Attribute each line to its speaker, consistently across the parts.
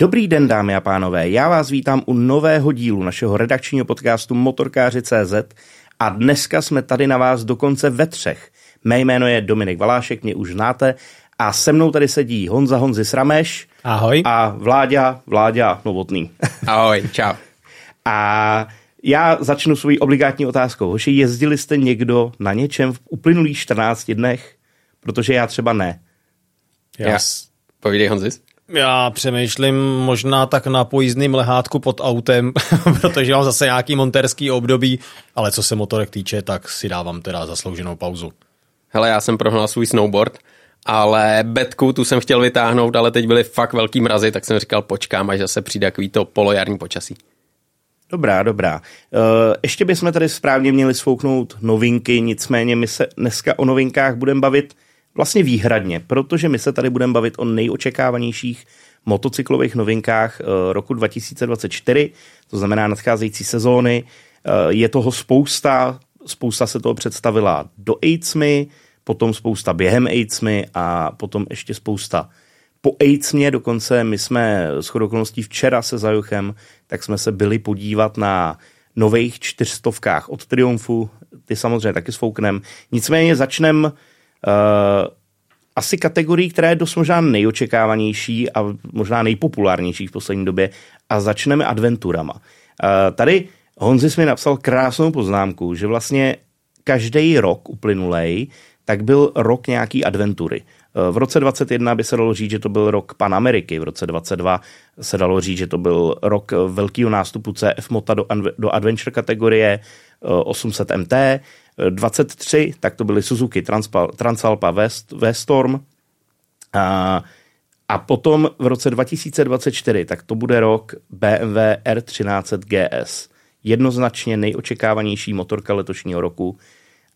Speaker 1: Dobrý den, dámy a pánové, já vás vítám u nového dílu našeho redakčního podcastu Motorkáři.cz a dneska jsme tady na vás dokonce ve třech. Mé jméno je Dominik Valášek, mě už znáte a se mnou tady sedí Honza Honzi Srameš.
Speaker 2: Ahoj.
Speaker 1: A Vláďa, Vláďa Novotný.
Speaker 3: Ahoj, čau.
Speaker 1: A já začnu svojí obligátní otázkou. Hoši, jezdili jste někdo na něčem v uplynulých 14 dnech? Protože já třeba ne.
Speaker 3: Já, povídej Honzis.
Speaker 2: Já přemýšlím možná tak na pojízdným lehátku pod autem, protože mám zase nějaký monterský období, ale co se motorek týče, tak si dávám teda zaslouženou pauzu.
Speaker 3: Hele, já jsem prohnal svůj snowboard, ale betku tu jsem chtěl vytáhnout, ale teď byly fakt velký mrazy, tak jsem říkal, počkám, až zase přijde takový to polojarní počasí.
Speaker 1: Dobrá, dobrá. Eh, ještě bychom tady správně měli svouknout novinky, nicméně my se dneska o novinkách budeme bavit vlastně výhradně, protože my se tady budeme bavit o nejočekávanějších motocyklových novinkách eh, roku 2024, to znamená nadcházející sezóny. Eh, je toho spousta, spousta se toho představila do AIDSMy, potom spousta během AIDSMy a potom ještě spousta po AIDSmě, dokonce my jsme s okolností včera se Zajuchem, tak jsme se byli podívat na nových čtyřstovkách od Triumfu, ty samozřejmě taky svouknem. Nicméně začneme asi kategorii, která je dost možná nejočekávanější a možná nejpopulárnější v poslední době a začneme adventurama. Uh, tady Honzis mi napsal krásnou poznámku, že vlastně každý rok uplynulej, tak byl rok nějaký adventury. Eh, v roce 21 by se dalo říct, že to byl rok Pan Ameriky, v roce 22 se dalo říct, že to byl rok velkého nástupu CF Mota do, do adventure kategorie 800 MT, 23, tak to byly Suzuki Transalpa West, Westorm. A, a potom v roce 2024, tak to bude rok BMW R1300 GS. Jednoznačně nejočekávanější motorka letošního roku.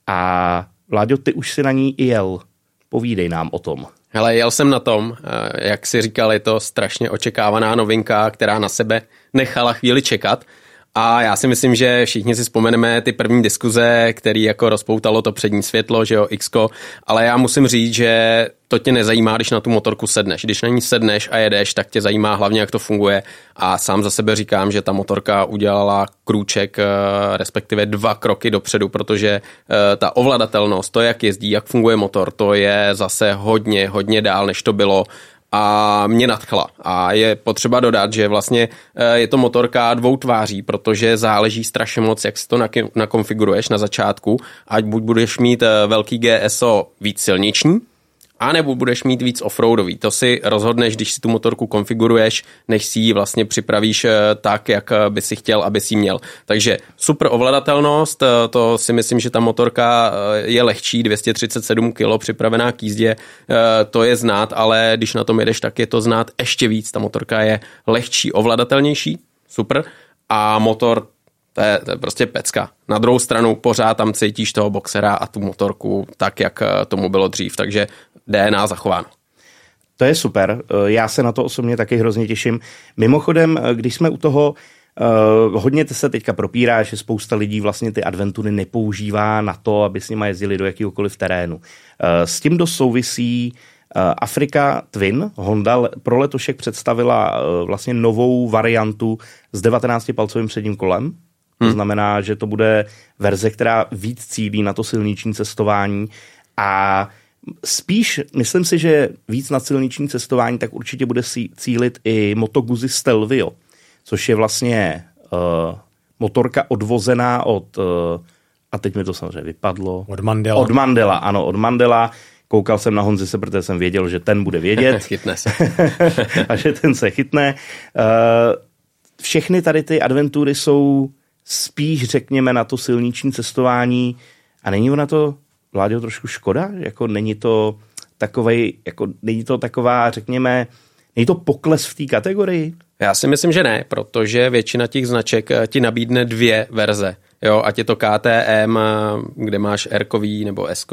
Speaker 1: A Vláďo, ty už si na ní i jel. Povídej nám o tom.
Speaker 3: Hele, jel jsem na tom, eh, jak si říkal, je to strašně očekávaná novinka, která na sebe nechala chvíli čekat. A já si myslím, že všichni si vzpomeneme ty první diskuze, který jako rozpoutalo to přední světlo, že jo, Xko, ale já musím říct, že to tě nezajímá, když na tu motorku sedneš. Když na ní sedneš a jedeš, tak tě zajímá hlavně, jak to funguje. A sám za sebe říkám, že ta motorka udělala krůček, eh, respektive dva kroky dopředu, protože eh, ta ovladatelnost, to, jak jezdí, jak funguje motor, to je zase hodně, hodně dál, než to bylo a mě nadchla. A je potřeba dodat, že vlastně eh, je to motorka dvou tváří, protože záleží strašně moc, jak si to nakonfiguruješ na začátku, ať buď budeš mít eh, velký GSO víc silniční, a nebo budeš mít víc offroadový. To si rozhodneš, když si tu motorku konfiguruješ, než si ji vlastně připravíš eh, tak, jak eh, by si chtěl, aby si měl. Takže super ovladatelnost, eh, to si myslím, že ta motorka je lehčí, 237 kg připravená k jízdě, to je znát, ale když na tom jedeš, tak je to znát ještě víc. Ta motorka je lehčí, ovladatelnější, super, a motor to je, to je prostě pecka. Na druhou stranu pořád tam cítíš toho boxera a tu motorku tak, jak tomu bylo dřív, takže DNA zachováno.
Speaker 1: To je super, eh, já se na to osobně taky hrozně těším. Mimochodem, eh, když jsme u toho, Uh, hodně se teďka propírá, že spousta lidí vlastně ty adventury nepoužívá na to, aby s nimi jezdili do jakéhokoliv terénu. Uh, s tím dost souvisí uh, Afrika Twin. Honda pro letošek představila uh, vlastně novou variantu s 19-palcovým předním kolem. To hmm. znamená, že to bude verze, která víc cílí na to silniční cestování a Spíš myslím si, že víc na silniční cestování tak určitě bude cílit i Moto Guzzi Stelvio, což je vlastně uh, motorka odvozená od, uh, a teď mi to samozřejmě vypadlo.
Speaker 2: Od Mandela.
Speaker 1: Od Mandela, ano, od Mandela. Koukal jsem na Honzi se, protože jsem věděl, že ten bude vědět.
Speaker 3: chytne se.
Speaker 1: a že ten se chytne. Uh, všechny tady ty adventury jsou spíš, řekněme, na to silniční cestování a není na to Vláďo trošku škoda? Jako není to takovej, jako není to taková, řekněme, není to pokles v té kategorii?
Speaker 3: Já si myslím, že ne, protože většina těch značek eh, ti nabídne dvě verze. Jo, ať je to KTM, kde máš r nebo s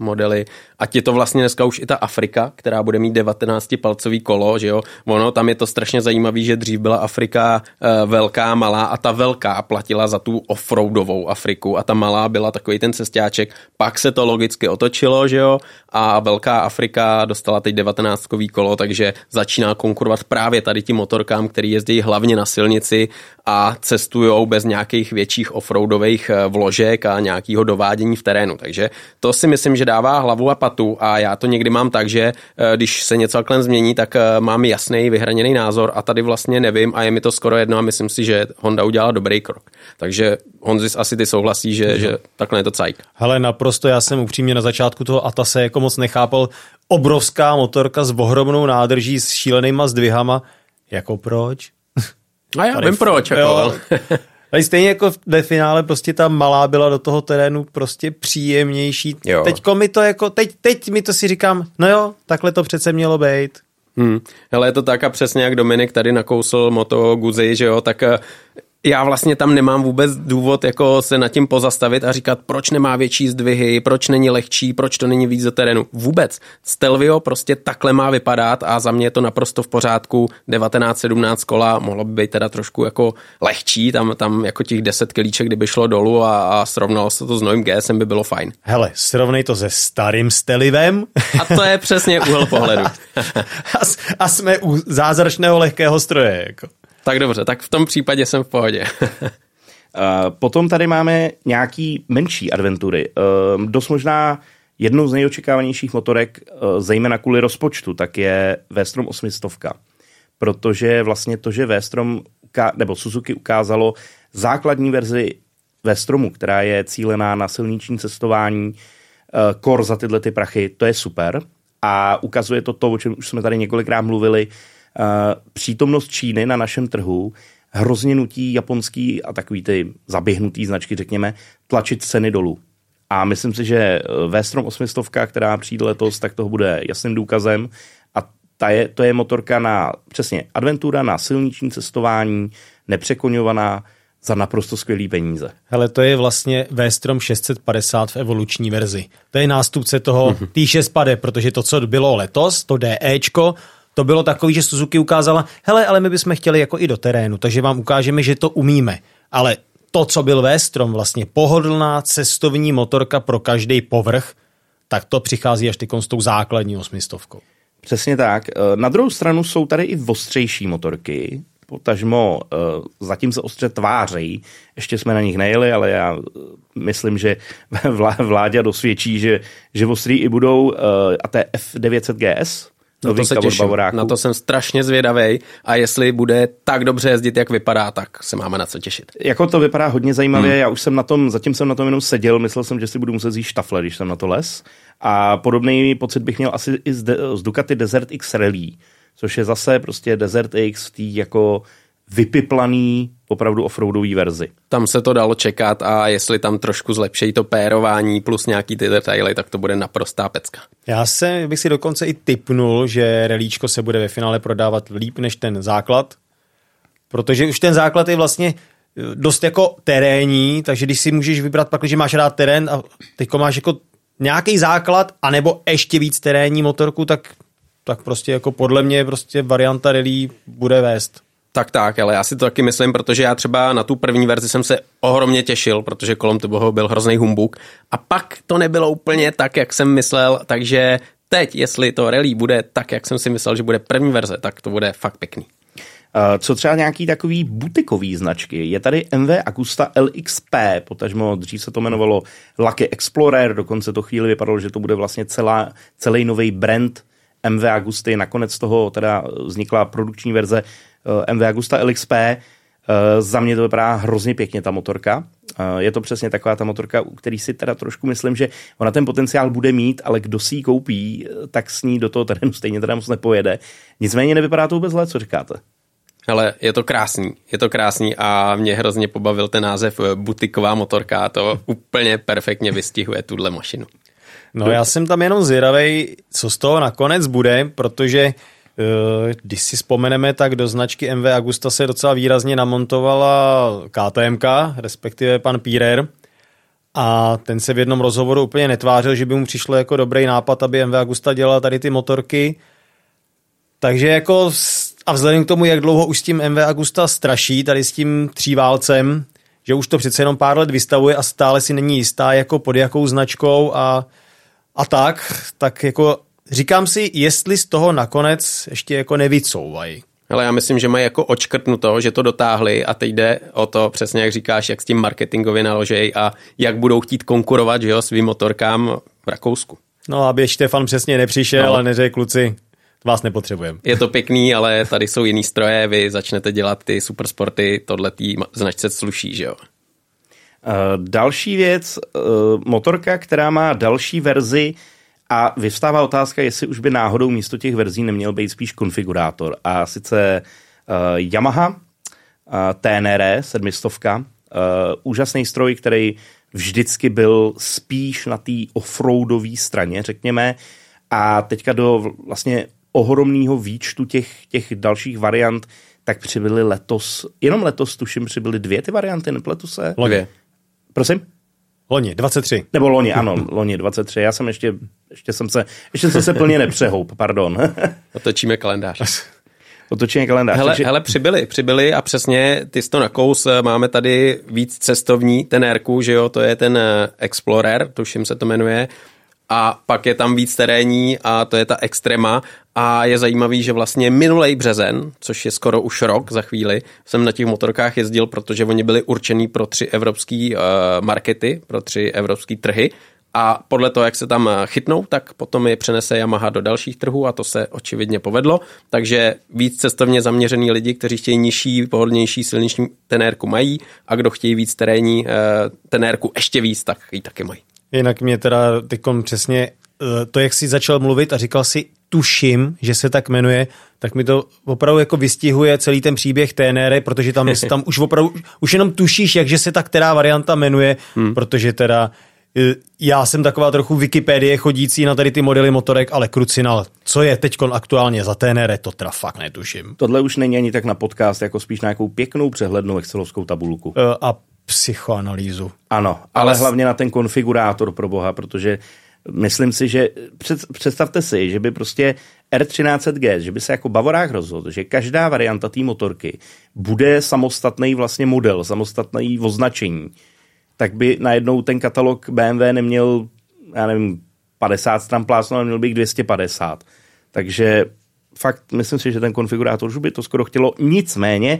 Speaker 3: modely, ať je to vlastně dneska už i ta Afrika, která bude mít 19-palcový kolo, že jo, ono, tam je to strašně zajímavý, že dřív byla Afrika uh, velká, malá a ta velká platila za tu offroadovou Afriku. A ta malá byla takový ten cestáček, pak se to logicky otočilo, že jo, a velká Afrika dostala teď 19 kolo, takže začíná konkurovat právě tady tím motorkám, který jezdí hlavně na silnici a cestují bez nějakých větších offroadových eh, vložek a nějakého dovádění v terénu. Takže to si myslím, že dává hlavu a patu a já to někdy mám tak, že eh, když se něco takhle změní, tak eh, mám jasný, vyhraněný názor a tady vlastně nevím a je mi to skoro jedno a myslím si, že Honda udělala dobrý krok. Takže Honzis asi ty souhlasí, že, že takhle je to cajk.
Speaker 2: Hele, naprosto, já jsem upřímně na začátku toho Atase jako moc nechápal. Obrovská motorka s ohromnou nádrží s šílenýma zdvihama. Jako proč?
Speaker 3: A já vím proč. Jako, jo.
Speaker 2: Ale stejně jako ve finále prostě ta malá byla do toho terénu prostě příjemnější. Jo. Teďko mi to jako, teď, teď mi to si říkám, no jo, takhle to přece mělo být.
Speaker 3: Hmm. Hele, je to tak a přesně jak Dominik tady nakousl Moto Guzzi, že jo, tak eh, já vlastně tam nemám vůbec důvod jako se nad tím pozastavit a říkat, proč nemá větší zdvihy, proč není lehčí, proč to není víc do terénu. Vůbec. Stelvio prostě takhle má vypadat a za mě je to naprosto v pořádku. 19-17 kola mohlo by být teda trošku jako lehčí, tam, tam jako těch 10 kilíček, kdyby šlo dolů a, a srovnalo se to s novým GSem, by bylo fajn.
Speaker 2: Hele, srovnej to se starým Stelivem.
Speaker 3: A to je přesně úhel pohledu.
Speaker 2: a, a jsme u zázračného lehkého stroje. Jako.
Speaker 3: Tak dobře, tak v tom případě jsem v pohodě.
Speaker 1: Potom tady máme nějaký menší adventury. Ehm, dost možná jednou z nejočekávanějších motorek, eh, zejména kvůli rozpočtu, tak je V-Strom 800. Protože vlastně to, že V-Strom nebo Suzuki ukázalo základní verzi V-Stromu, která je cílená na silniční cestování, eh, kor za tyhle ty prachy, to je super. A ukazuje to to, o čem už jsme tady několikrát mluvili, Eh, přítomnost Číny na našem trhu hrozně nutí japonský a takový ty zaběhnutý značky, řekněme, tlačit ceny dolů. A myslím si, že eh, V-Strom 800, která přijde letos, tak toho bude jasným důkazem. A ta je, to je motorka na přesně adventura, na silniční cestování, nepřekoňovaná, za naprosto skvělý peníze.
Speaker 2: Hele, to je vlastně V-Strom 650 v evoluční verzi. To je nástupce toho mm-hmm. T6 protože to, co bylo letos, to DEčko, to bylo takový, že Suzuki ukázala, hele, ale my bychom chtěli jako i do terénu, takže vám ukážeme, že to umíme. Ale to, co byl V-Strom, vlastně pohodlná cestovní motorka pro každý povrch, tak to přichází až ty s tou základní osmistovkou.
Speaker 1: Přesně tak. E, na druhou stranu jsou tady i ostřejší motorky, potažmo e, zatím se ostře tvářejí. Ještě jsme na nich nejeli, ale já e, myslím, že vládě dosvědčí, že, že ostrý i budou. A to je F900 GS,
Speaker 3: No to se těším. Na to jsem strašně zvědavý a jestli bude tak dobře jezdit, jak vypadá, tak se máme na co těšit.
Speaker 1: Jako to vypadá hodně zajímavě, hmm. já už jsem na tom, zatím jsem na tom jenom seděl, myslel jsem, že si budu muset zjít štafle, když jsem na to les. A podobný pocit bych měl asi i z, de, z Ducati Desert X Rally, což je zase prostě Desert X v té jako vypiplaný opravdu offroadový verzi.
Speaker 3: Tam se to dalo čekat a jestli tam trošku zlepší to pérování plus nějaký ty detaily, tak to bude naprostá pecka.
Speaker 2: Já se bych si dokonce i typnul, že relíčko se bude ve finále prodávat líp než ten základ, protože už ten základ je vlastně eh, dost jako terénní, takže když si můžeš vybrat pak, že máš rád terén a teď máš jako nějaký základ, anebo ještě víc terénní motorku, tak, tak prostě jako podle mě prostě varianta rally bude vést.
Speaker 3: Tak tak, ale já si to taky myslím, protože já třeba na tu první verzi jsem se ohromně těšil, protože kolem toho byl hrozný humbuk a pak to nebylo úplně tak, jak jsem myslel, takže teď, jestli to rally bude tak, jak jsem si myslel, že bude první verze, tak to bude fakt pěkný.
Speaker 1: Co třeba nějaký takový butikový značky? Je tady MV Agusta LXP, potažmo dřív se to jmenovalo Lucky Explorer, dokonce to chvíli vypadalo, že to bude vlastně celá, celý nový brand MV Agusty. Nakonec toho teda vznikla produkční verze Eh, MV Agusta LXP. Eh, za mě to vypadá hrozně pěkně ta motorka. Eh, je to přesně taková ta motorka, u který si teda trošku myslím, že ona ten potenciál bude mít, ale kdo si ji koupí, tak s ní do toho terénu stejně teda moc nepojede. Nicméně nevypadá to vůbec zle, co říkáte?
Speaker 3: Ale je to krásný, je to krásný a mě hrozně pobavil ten název butiková motorka, to úplně perfektně vystihuje tuhle mašinu.
Speaker 2: No já jsem tam jenom zvědavej, co z toho nakonec bude, protože Eh, když si vzpomeneme, tak do značky MV Agusta se docela výrazně namontovala KTMK, respektive pan Pírer. A ten se v jednom rozhovoru úplně netvářil, že by mu přišlo jako dobrý nápad, aby MV Agusta dělala tady ty motorky. Takže jako a vzhledem k tomu, jak dlouho už s tím MV Agusta straší, tady s tím tříválcem, že už to přece jenom pár let vystavuje a stále si není jistá, jako pod jakou značkou a, a tak, tak jako říkám si, jestli z toho nakonec ještě jako nevycouvají.
Speaker 3: Ale já myslím, že mají jako očkrtnuto, že to dotáhli a teď jde o to, přesně jak říkáš, jak s tím marketingově naložej a jak budou chtít konkurovat že jo, svým motorkám v Rakousku.
Speaker 2: No, aby Štefan přesně nepřišel no. a neřekl, kluci, vás nepotřebujeme.
Speaker 3: Je to pěkný, ale tady jsou jiný stroje, vy začnete dělat ty supersporty, tohle tý značce sluší, že jo?
Speaker 1: Uh, další věc, uh, motorka, která má další verzi a vyvstává otázka, jestli už by náhodou místo těch verzí neměl být spíš konfigurátor. A sice uh, Yamaha uh, TNR 700, uh, úžasný stroj, který vždycky byl spíš na té offroadové straně, řekněme, a teďka do vlastně ohromného výčtu těch, těch dalších variant, tak přibyly letos, jenom letos tuším, přibyly dvě ty varianty, nepletu se?
Speaker 3: Dvě.
Speaker 1: Prosím?
Speaker 2: Loni, 23.
Speaker 1: Nebo loni, ano, loni 23. Já jsem ještě, ještě jsem se, ještě jsem se plně nepřehoup, pardon.
Speaker 3: Otočíme kalendář.
Speaker 1: Otočíme kalendář.
Speaker 3: Hele, takže... hele přibyli, přibyli a přesně ty jsi to nakous, máme tady víc cestovní tenérku, že jo, to je ten eh, Explorer, tuším se to jmenuje, a pak je tam víc terénní a to je ta extrema a je zajímavý, že vlastně minulej březen, což je skoro už rok za chvíli, jsem na těch motorkách jezdil, protože oni byli určený pro tři evropský uh, markety, pro tři evropský trhy a podle toho, jak se tam eh, chytnou, tak potom je přenese Yamaha do dalších trhů a to se očividně povedlo. Takže víc cestovně zaměřený lidi, kteří chtějí nižší, pohodlnější silniční tenérku mají a kdo chtějí víc terénní uh, tenérku ještě víc, tak ji taky mají.
Speaker 2: Jinak mě teda teď přesně eh, to, jak jsi začal mluvit a říkal si, tuším, že se tak jmenuje, tak mi to opravdu jako vystihuje celý ten příběh TNR, protože tam, tam už opravdu, už jenom tušíš, jakže se ta která varianta jmenuje, hmm. protože teda eh, já jsem taková trochu Wikipedie chodící na tady ty modely motorek, ale krucinal, co je teď aktuálně za TNR, to teda fakt netuším.
Speaker 1: Tohle už není ani tak na podcast, jako spíš na nějakou pěknou přehlednou excelovskou tabulku.
Speaker 2: Eh, a psychoanalýzu.
Speaker 1: Ano, ale, ale hlavně na ten konfigurátor pro boha, protože myslím si, že před, představte si, že by prostě R1300G, že by se jako Bavorák rozhodl, že každá varianta té motorky bude samostatný vlastně model, samostatný označení, tak by najednou ten katalog BMW neměl, já nevím, 50 stran plásno, ale měl by 250. Takže fakt myslím si, že ten konfigurátor už by to skoro chtělo. Nicméně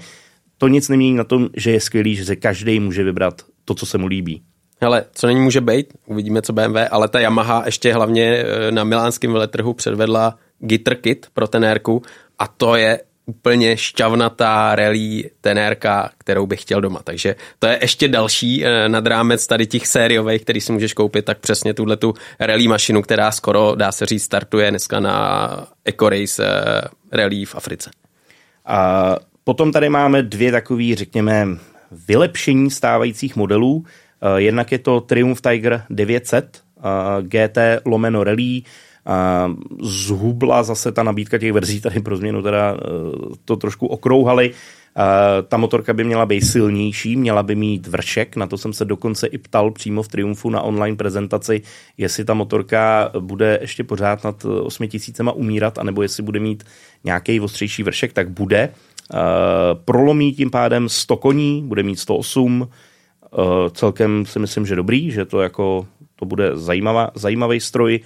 Speaker 1: to nic nemění na tom, že je skvělý, že se každý může vybrat to, co se mu líbí.
Speaker 3: Hele, co není může být, uvidíme, co BMW, ale ta Yamaha ještě hlavně e, na milánském veletrhu předvedla Gitter Kit pro tenérku a to je úplně šťavnatá rally tenérka, kterou bych chtěl doma. Takže to je ještě další e, nad rámec tady těch sériových, který si můžeš koupit, tak přesně tuhle tu rally mašinu, která skoro, dá se říct, startuje dneska na Eco Race e, rally v Africe.
Speaker 1: A Potom tady máme dvě takové, řekněme, vylepšení stávajících modelů. Eh, jednak je to Triumph Tiger 900 eh, GT lomeno Rally. Eh, zhubla zase ta nabídka těch verzí tady pro změnu, teda to trošku okrouhali. Ta motorka by měla být silnější, měla by mít vršek, na to jsem se dokonce i ptal přímo v Triumfu na online prezentaci, jestli ta motorka bude ještě pořád nad 8000 umírat, anebo jestli bude mít nějaký ostřejší vršek, tak bude. Eh, prolomí tím pádem 100 koní, bude mít 108, eh, celkem si myslím, že dobrý, že to jako to bude zajímavá, zajímavý stroj,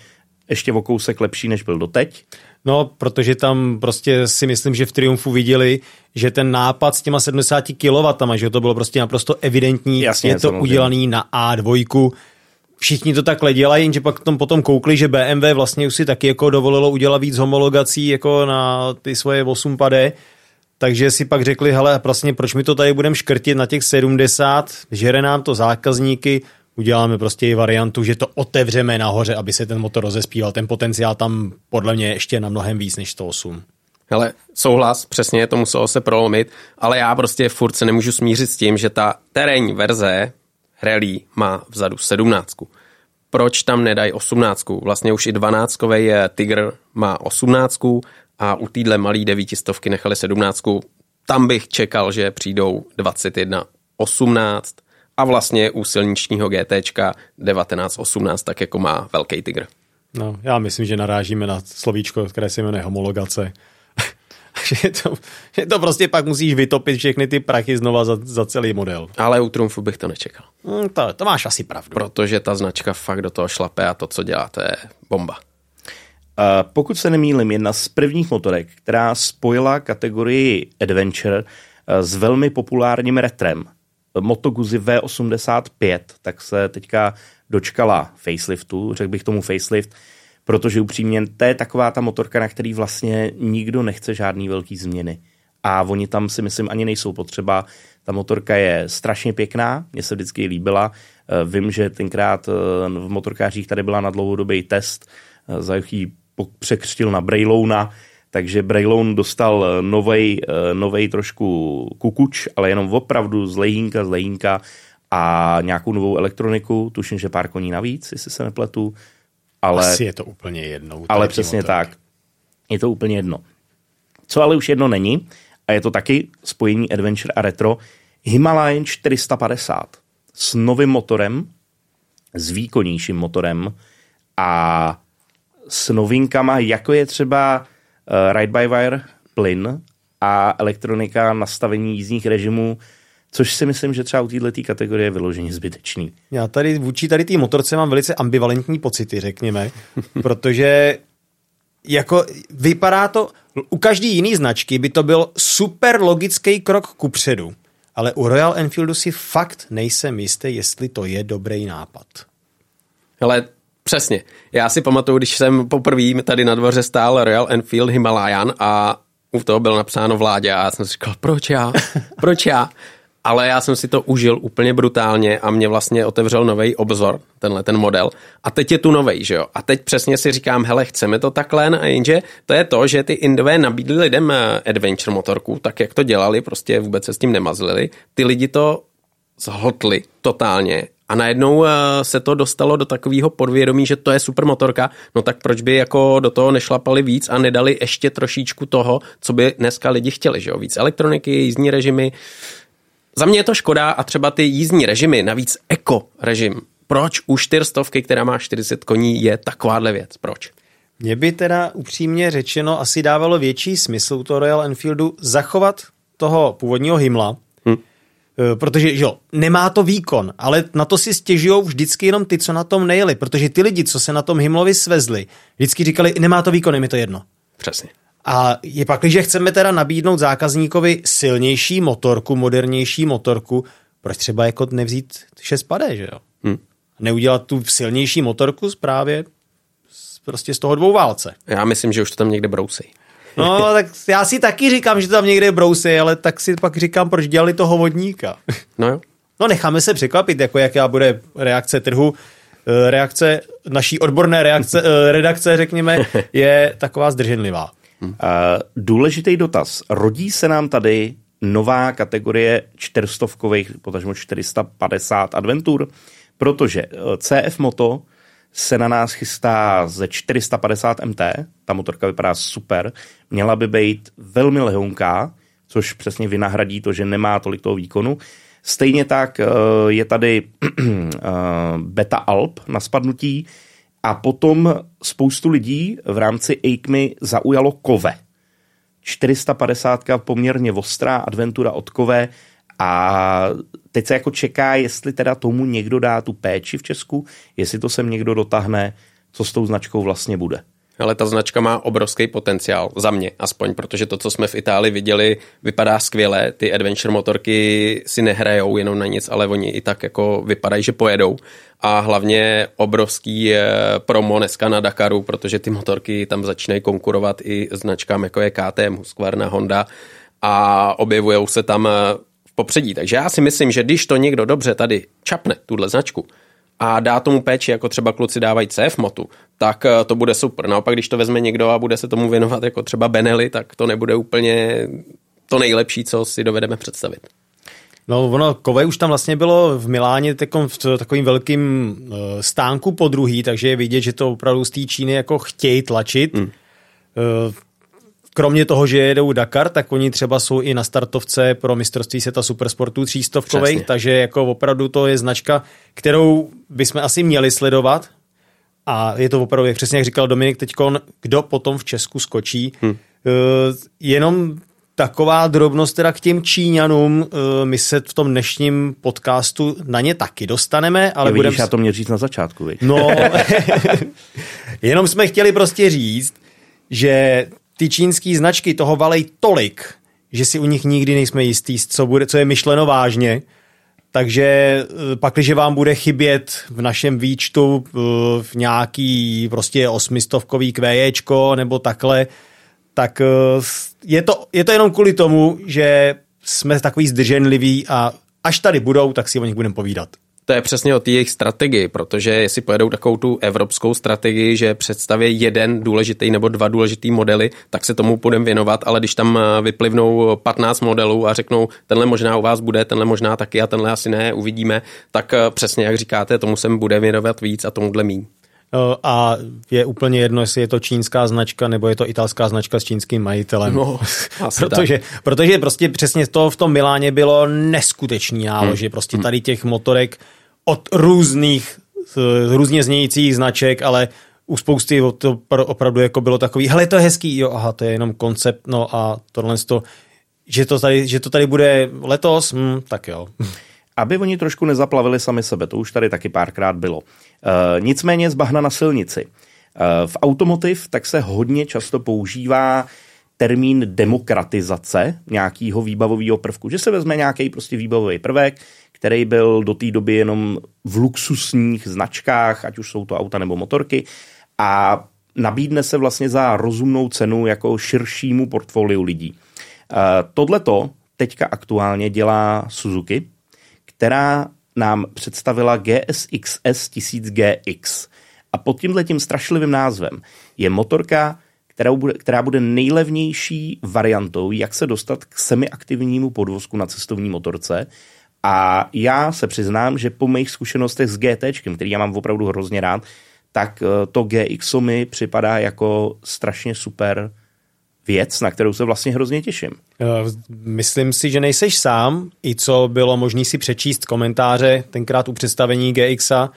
Speaker 1: ještě o kousek lepší, než byl doteď.
Speaker 2: No, protože tam prostě si myslím, že v Triumfu viděli, že ten nápad s těma 70 kW, že to bylo prostě naprosto evidentní, Jasně, je to samozřejmě. udělaný na A2, všichni to takhle dělají, jenže pak tom potom koukli, že BMW vlastně už si taky jako dovolilo udělat víc homologací jako na ty svoje 8 pade, takže si pak řekli, hele, vlastně proč mi to tady budeme škrtit na těch 70, žere nám to zákazníky, uděláme prostě i variantu, že to otevřeme nahoře, aby se ten motor rozespíval. Ten potenciál tam podle mě ještě na mnohem víc než 108.
Speaker 3: Hele, souhlas, přesně to muselo se prolomit, ale já prostě furt se nemůžu smířit s tím, že ta terénní verze Rally má vzadu 17. Proč tam nedají 18? Vlastně už i 12 Tiger má 18 a u téhle malý devítistovky nechali sedmnáctku. Tam bych čekal, že přijdou 21 18 a vlastně u silničního GT 1918, tak jako má velký tygr.
Speaker 2: No, já myslím, že narážíme na slovíčko, které se jmenuje homologace. že, to, že to prostě pak musíš vytopit všechny ty prachy znova za, za celý model.
Speaker 3: Ale u Trumfu bych to nečekal.
Speaker 2: Hmm, to, to máš asi pravdu.
Speaker 3: Protože ta značka fakt do toho šlape a to, co dělá, to je bomba.
Speaker 1: Pokud se nemýlim, jedna z prvních motorek, která spojila kategorii Adventure uh, s velmi populárním retrem, Moto Guzzi V85, tak se teďka dočkala faceliftu, řekl bych tomu facelift, protože upřímně to je taková ta motorka, na který vlastně nikdo nechce žádný velký změny. A oni tam si myslím ani nejsou potřeba. Ta motorka je strašně pěkná, mně se vždycky líbila. Eh, vím, že tenkrát eh, v motorkářích tady byla na dlouhodobý test, eh, za jaký překřtil na Braylouna, takže Brayloun dostal novej, trošku kukuč, ale jenom opravdu z lejínka, z lejínka a nějakou novou elektroniku, tuším, že pár koní navíc, jestli se nepletu.
Speaker 2: Ale, Asi je to úplně jedno.
Speaker 1: Ale přesně motorky. tak. Je to úplně jedno. Co ale už jedno není, a je to taky spojení Adventure a Retro, Himalayan 450 s novým motorem, s výkonnějším motorem a s novinkama, jako je třeba uh, Ride-by-Wire plyn a elektronika nastavení jízdních režimů, což si myslím, že třeba u této kategorie je vyloženě zbytečný.
Speaker 2: Já tady vůči tady té motorce mám velice ambivalentní pocity, řekněme, protože jako vypadá to, u každé jiné značky by to byl super logický krok kupředu, ale u Royal Enfieldu si fakt nejsem jistý, jestli to je dobrý nápad.
Speaker 3: Ale přesně. Já si pamatuju, když jsem poprvé tady na dvoře stál Royal Enfield Himalayan a u toho bylo napsáno vládě a já jsem si říkal, proč já? Proč já? ale já jsem si to užil úplně brutálně a mě vlastně otevřel nový obzor, tenhle ten model. A teď je tu novej, že jo? A teď přesně si říkám, hele, chceme to takhle, a jenže to je to, že ty Indové nabídli lidem eh, adventure motorku, tak jak to dělali, prostě vůbec se s tím nemazlili. Ty lidi to zhotli totálně a najednou eh, se to dostalo do takového podvědomí, že to je super motorka, no tak proč by jako do toho nešlapali víc a nedali ještě trošičku toho, co by dneska lidi chtěli, že jo? Víc elektroniky, jízdní režimy, za mě je to škoda a třeba ty jízdní režimy, navíc eko režim. Proč u čtyřstovky, která má 40 koní, je takováhle věc? Proč?
Speaker 2: Mně by teda upřímně řečeno asi dávalo větší smysl u toho Royal Enfieldu zachovat toho původního hymla, Eh, protože jo, nemá to výkon, ale na to si stěžují vždycky jenom ty, co na tom nejeli, protože ty lidi, co se na tom hymlovi svezli, vždycky říkali, nemá to výkon, je mi to jedno.
Speaker 3: Přesně.
Speaker 2: A je pak, když chceme teda nabídnout zákazníkovi silnější motorku, modernější motorku, proč třeba jako nevzít 6 pade, že jo? Hmm. Neudělat tu silnější motorku právě prostě z toho dvou válce.
Speaker 3: Já myslím, že už to tam někde brousí.
Speaker 2: No, tak já si taky říkám, že to tam někde brousí, ale tak si pak říkám, proč dělali toho vodníka.
Speaker 3: No jo.
Speaker 2: No necháme se překvapit, jako jaká bude reakce trhu. Eh, reakce, naší odborné reakce, eh, redakce, řekněme, je taková zdrženlivá.
Speaker 1: Hmm. důležitý dotaz. Rodí se nám tady nová kategorie čtyřstovkových, potažmo 450 adventur, protože CF Moto se na nás chystá ze 450 MT, ta motorka vypadá super, měla by být velmi lehonká, což přesně vynahradí to, že nemá tolik toho výkonu. Stejně tak eh, je tady Beta Alp na spadnutí, a potom spoustu lidí v rámci AKMY zaujalo Kove. 450 poměrně ostrá adventura od Kove a teď se jako čeká, jestli teda tomu někdo dá tu péči v Česku, jestli to sem někdo dotáhne, co s tou značkou vlastně bude.
Speaker 3: Ale ta značka má obrovský potenciál, za mě aspoň, protože to, co jsme v Itálii viděli, vypadá skvěle. Ty adventure motorky si nehrajou jenom na nic, ale oni i tak jako vypadají, že pojedou. A hlavně obrovský promo dneska na Dakaru, protože ty motorky tam začínají konkurovat i značkám jako je KTM, Husqvarna, Honda a objevují se tam v popředí. Takže já si myslím, že když to někdo dobře tady čapne, tuhle značku, a dá tomu péči, jako třeba kluci dávají CF motu, tak eh, to bude super. Naopak, když to vezme někdo a bude se tomu věnovat jako třeba Benelli, tak to nebude úplně to nejlepší, co si dovedeme představit.
Speaker 2: No ono, Kove už tam vlastně bylo v Miláně v takovým velkým eh, stánku po druhý, takže je vidět, že to opravdu z té Číny jako chtějí tlačit. Hmm. Kromě toho, že jedou Dakar, tak oni třeba jsou i na startovce pro mistrovství světa supersportů třístovkových, takže jako opravdu to je značka, kterou bychom asi měli sledovat. A je to opravdu, jak přesně jak říkal Dominik teďkon, kdo potom v Česku skočí. Hmm. Uh, jenom taková drobnost teda k těm Číňanům, uh, my se v tom dnešním podcastu na ně taky dostaneme, ale
Speaker 1: je,
Speaker 2: budeme...
Speaker 1: já to měl říct na začátku, viď?
Speaker 2: No, jenom jsme chtěli prostě říct, že ty čínské značky toho valej tolik, že si u nich nikdy nejsme jistý, co, bude, co je myšleno vážně. Takže eh, pak, když vám bude chybět v našem výčtu eh, v nějaký prostě osmistovkový kvéječko nebo takhle, tak eh, je to, je to jenom kvůli tomu, že jsme takový zdrženliví a až tady budou, tak si o nich budeme povídat.
Speaker 3: To je přesně o té jejich strategii, protože jestli pojedou takovou tu evropskou strategii, že představí jeden důležitý nebo dva důležitý modely, tak se tomu budeme věnovat, ale když tam eh, vyplivnou 15 modelů a řeknou, tenhle možná u vás bude, tenhle možná taky a tenhle asi ne, uvidíme, tak eh, přesně jak říkáte, tomu se bude věnovat víc a tomuhle míň.
Speaker 2: Eh, a je úplně jedno, jestli je to čínská značka nebo je to italská značka s čínským majitelem. No, protože, protože prostě přesně to v tom Miláně bylo neskutečný nálož, hmm. prostě tady těch motorek od různých, různě znějících značek, ale u spousty to opravdu jako bylo takový, hele, to je hezký, jo, aha, to je jenom koncept, no a tohle to, že to tady, že to tady bude letos, hm, tak jo.
Speaker 1: Aby oni trošku nezaplavili sami sebe, to už tady taky párkrát bylo. E, nicméně z bahna na silnici. E, v automotiv tak se hodně často používá termín demokratizace nějakého výbavového prvku, že se vezme nějaký prostě výbavový prvek, který byl do té doby jenom v luxusních značkách, ať už jsou to auta nebo motorky, a nabídne se vlastně za rozumnou cenu jako širšímu portfoliu lidí. Tohle to teďka aktuálně dělá Suzuki, která nám představila GSX-S 1000GX. A pod tímhle tím strašlivým názvem je motorka, která bude, která bude nejlevnější variantou, jak se dostat k semiaktivnímu podvozku na cestovní motorce a já se přiznám, že po mých zkušenostech s GT, který já mám opravdu hrozně rád, tak eh, to GX mi připadá jako strašně super věc, na kterou se vlastně hrozně těším.
Speaker 2: Eh, myslím si, že nejseš sám. I co bylo možné si přečíst komentáře tenkrát u představení GXa,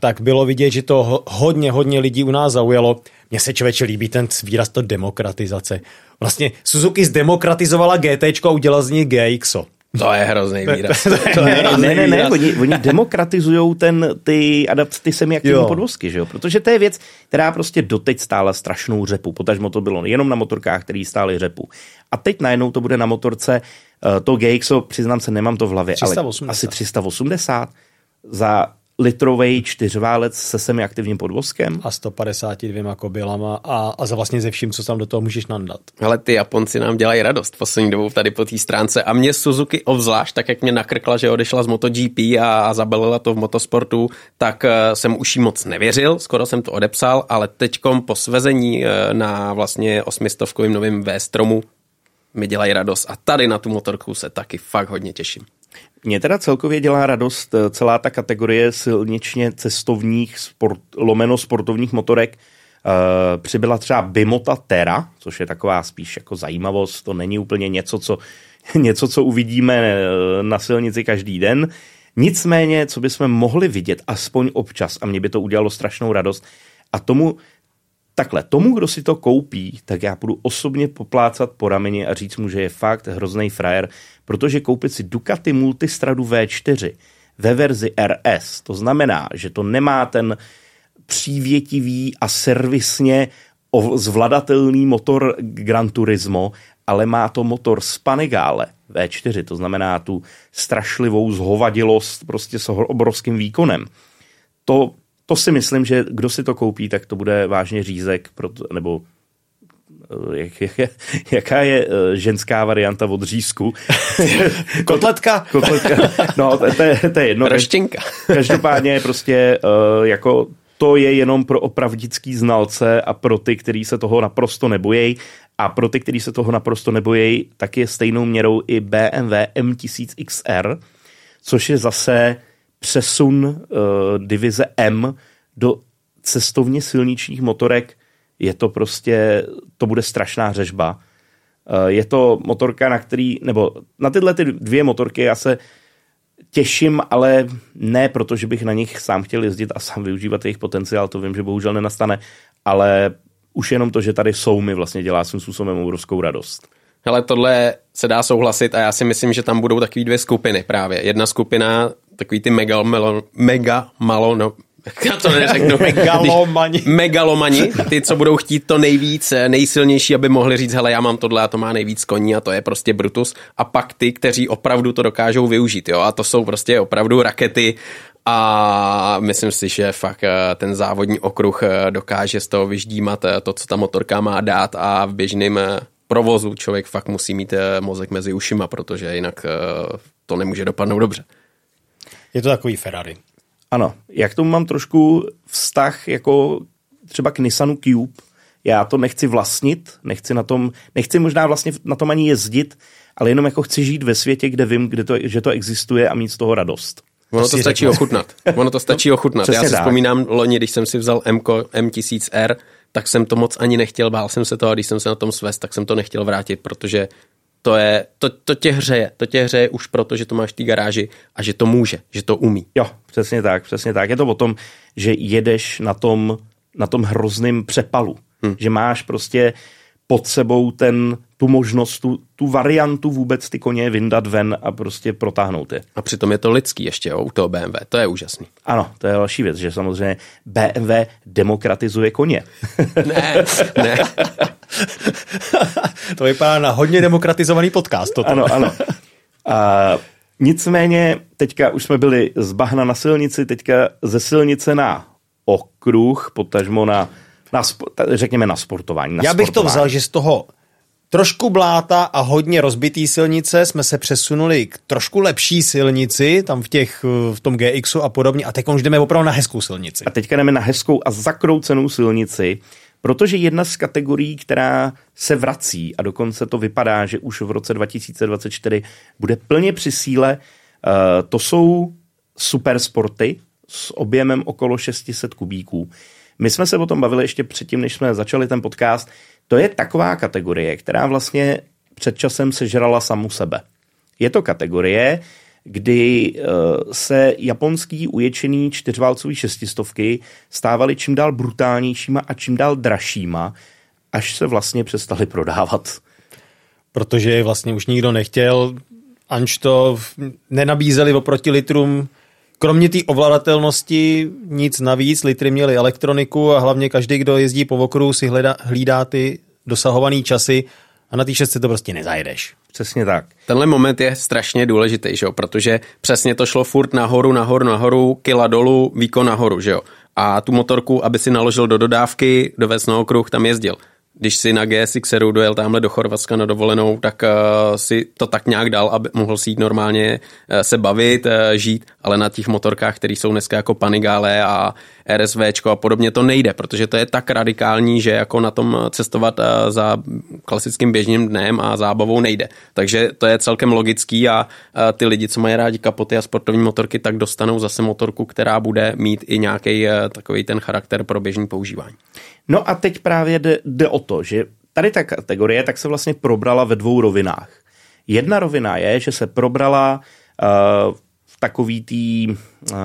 Speaker 2: tak bylo vidět, že to hodně, hodně lidí u nás zaujalo. Mně se člověče líbí ten výraz to demokratizace. Vlastně Suzuki zdemokratizovala GT a udělala z ní GXO.
Speaker 3: To je hrozný výraz. to
Speaker 1: je hrozný ne, ne, ne, oni, oni demokratizují ten, ty, adapt, ty semiaktivní podvozky, že jo? Protože to je věc, která prostě doteď stála strašnou řepu. Potažmo to bylo jenom na motorkách, který stály řepu. A teď najednou to bude na motorce, uh, to GXO, přiznám se, nemám to v hlavě, 380. ale asi 380 za litrový čtyřválec se semiaktivním podvozkem.
Speaker 2: A 152 kobylama a, a za vlastně ze vším, co tam do toho můžeš nandat.
Speaker 3: Ale ty Japonci nám dělají radost poslední dobou tady po té stránce a mě Suzuki obzvlášť, tak jak mě nakrkla, že odešla z MotoGP a, a zabalila to v motosportu, tak uh, jsem už jí moc nevěřil, skoro jsem to odepsal, ale teďkom po svezení uh, na vlastně osmistovkovým novým V-stromu mi dělají radost a tady na tu motorku se taky fakt hodně těším.
Speaker 1: Mě teda celkově dělá radost eh, celá ta kategorie silničně cestovních sport, lomeno sportovních motorek. Uh, přibyla třeba Bimota Terra, což je taková spíš jako zajímavost, to není úplně něco, co, něco, co uvidíme eh, na silnici každý den. Nicméně, co bychom mohli vidět aspoň občas, a mě by to udělalo strašnou radost, a tomu takhle, tomu, kdo si to koupí, tak já budu osobně poplácat po rameni a říct mu, že je fakt hrozný frajer, protože koupit si Ducati Multistradu V4 ve verzi RS, to znamená, že to nemá ten přívětivý a servisně zvladatelný motor Gran Turismo, ale má to motor z Panigale V4, to znamená tu strašlivou zhovadilost prostě s obrovským výkonem. To to si myslím, že kdo si to koupí, tak to bude vážně řízek, nebo eh, jak, jak, jaká je eh, ženská varianta od řízku?
Speaker 2: Kotletka?
Speaker 1: Kotletka. No, to, to, je, to je jedno.
Speaker 3: Roštěnka.
Speaker 1: Každopádně prostě uh, jako to je jenom pro opravdický znalce a pro ty, kteří se toho naprosto nebojí. A pro ty, kteří se toho naprosto nebojí, tak je stejnou měrou i BMW M1000XR, což je zase přesun uh, divize M do cestovně silničních motorek, je to prostě, to bude strašná řežba. Je to motorka, na který, nebo na tyhle ty dvě motorky já se těším, ale ne proto, že bych na nich sám chtěl jezdit a sám využívat jejich potenciál, to vím, že bohužel nenastane, ale už jenom to, že tady jsou, mi vlastně dělá svým způsobem obrovskou radost.
Speaker 3: Ale tohle se dá souhlasit a já si myslím, že tam budou takové dvě skupiny právě. Jedna skupina, takový ty mega, melo, mega malo, no, já to neřeknu.
Speaker 2: megalomani.
Speaker 3: megalomani, ty, co budou chtít to nejvíc, eh, nejsilnější, aby mohli říct, hele, já mám tohle a to má nejvíc koní a to je prostě Brutus. A pak ty, kteří opravdu to dokážou využít, jo, a to jsou prostě opravdu rakety a myslím si, že fakt eh, ten závodní okruh eh, dokáže z toho vyždímat to, co ta motorka má dát a v běžném provozu člověk fakt musí mít mozek mezi ušima, protože jinak to nemůže dopadnout dobře.
Speaker 2: Je to takový Ferrari.
Speaker 1: Ano, jak tomu mám trošku vztah jako třeba k Nissanu Cube. Já to nechci vlastnit, nechci na tom, nechci možná vlastně na tom ani jezdit, ale jenom jako chci žít ve světě, kde vím, kde to, že to existuje a mít z toho radost.
Speaker 3: Ono to stačí ochutnat. Ono to stačí ochutnat. Já si tak. vzpomínám loni, když jsem si vzal M M1000R, tak jsem to moc ani nechtěl, bál jsem se toho a když jsem se na tom svést, tak jsem to nechtěl vrátit, protože to, je, to, to tě hřeje. To tě hřeje už proto, že to máš v té garáži a že to může, že to umí.
Speaker 1: Jo, přesně tak, přesně tak. Je to o tom, že jedeš na tom, na tom hrozném přepalu. Hmm. Že máš prostě pod sebou ten, tu možnost, tu, tu variantu vůbec ty koně vyndat ven a prostě protáhnout je.
Speaker 3: A přitom je to lidský ještě jo, u toho BMW, to je úžasný.
Speaker 1: Ano, to je další věc, že samozřejmě BMW demokratizuje koně.
Speaker 3: ne, ne.
Speaker 2: to vypadá na hodně demokratizovaný podcast. Toto.
Speaker 1: Ano, ano. A nicméně teďka už jsme byli z bahna na silnici, teďka ze silnice na okruh, potažmo na, na řekněme na sportování. Na
Speaker 2: Já bych
Speaker 1: sportování.
Speaker 2: to vzal, že z toho trošku bláta a hodně rozbitý silnice jsme se přesunuli k trošku lepší silnici, tam v, těch, v tom GXu a podobně a teď už jdeme opravdu na hezkou silnici.
Speaker 1: A teďka jdeme na hezkou a zakroucenou silnici, Protože jedna z kategorií, která se vrací a dokonce to vypadá, že už v roce 2024 bude plně při síle, eh, to jsou supersporty s objemem okolo 600 kubíků. My jsme se o tom bavili ještě předtím, než jsme začali ten podcast. To je taková kategorie, která vlastně před časem sežrala samu sebe. Je to kategorie, kdy eh, se japonský uječený čtyřválcový šestistovky stávaly čím dál brutálnějšíma a čím dál dražšíma, až se vlastně přestali prodávat.
Speaker 2: Protože vlastně už nikdo nechtěl, anž to nenabízeli oproti litrům Kromě té ovladatelnosti nic navíc, litry měly elektroniku a hlavně každý, kdo jezdí po okruhu, si hledá, hlídá ty dosahované časy a na té šestce to prostě nezajedeš.
Speaker 1: Přesně tak.
Speaker 3: Tenhle moment je strašně důležitý, že jo? protože přesně to šlo furt nahoru, nahoru, nahoru, kila dolů, výkon nahoru, že jo. A tu motorku, aby si naložil do dodávky, do na okruh, tam jezdil když si na GSXeru dojel tamhle do Chorvatska na dovolenou, tak uh, si to tak nějak dal, aby mohl si jít normálně uh, se bavit, uh, žít, ale na těch motorkách, které jsou dneska jako Panigale a RSVčko a podobně, to nejde, protože to je tak radikální, že jako na tom cestovat uh, za klasickým běžným dnem a zábavou nejde. Takže to je celkem logický a uh, ty lidi, co mají rádi kapoty a sportovní motorky, tak dostanou zase motorku, která bude mít i nějaký uh, takový ten charakter pro běžný používání.
Speaker 1: No a teď právě jde, jde o to, že tady ta kategorie tak se vlastně probrala ve dvou rovinách. Jedna rovina je, že se probrala uh, v takový tý, uh,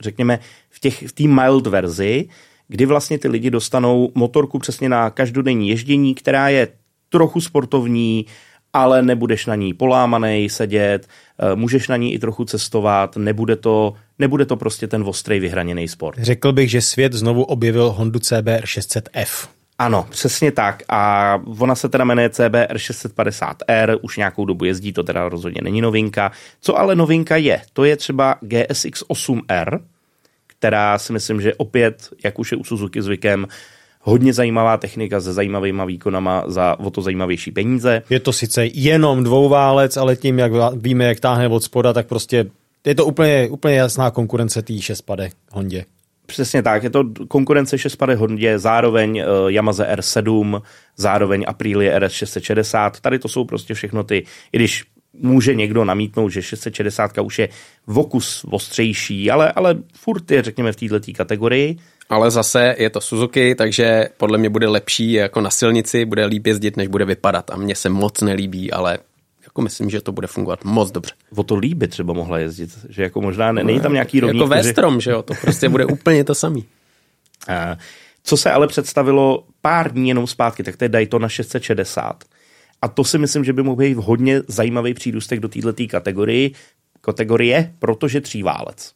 Speaker 1: řekněme, v těch v té mild verzi, kdy vlastně ty lidi dostanou motorku přesně na každodenní ježdění, která je trochu sportovní, ale nebudeš na ní polámaný sedět, uh, můžeš na ní i trochu cestovat, nebude to nebude to prostě ten ostrý vyhraněný sport.
Speaker 2: Řekl bych, že svět znovu objevil Hondu CBR 600F.
Speaker 1: Ano, přesně tak. A ona se teda jmenuje CBR 650R, už nějakou dobu jezdí, to teda rozhodně není novinka. Co ale novinka je, to je třeba GSX 8R, která si myslím, že opět, jak už je u Suzuki zvykem, hodně zajímavá technika se zajímavýma výkonama za o to zajímavější peníze.
Speaker 2: Je to sice jenom dvouválec, ale tím, jak víme, jak táhne od spoda, tak prostě je to úplně, úplně jasná konkurence té šestpade Hondě.
Speaker 1: Přesně tak, je to konkurence šestpade Hondě, zároveň uh, Yamaha R7, zároveň Aprilia RS660. Tady to jsou prostě všechno ty, i když může někdo namítnout, že 660 už je vokus ostřejší, ale, ale furt je, řekněme, v této kategorii.
Speaker 3: Ale zase je to Suzuki, takže podle mě bude lepší jako na silnici, bude líp jezdit, než bude vypadat a mně se moc nelíbí, ale jako myslím, že to bude fungovat moc dobře.
Speaker 1: O to líby třeba mohla jezdit, že jako možná ne, není tam nějaký rovný.
Speaker 3: Jako Vestrom, že jo, to prostě bude úplně to samý.
Speaker 1: Uh, co se ale představilo pár dní jenom zpátky, tak to je Daytona 660. A to si myslím, že by mohl být hodně zajímavý přírůstek do této kategorii, kategorie, protože tříválec.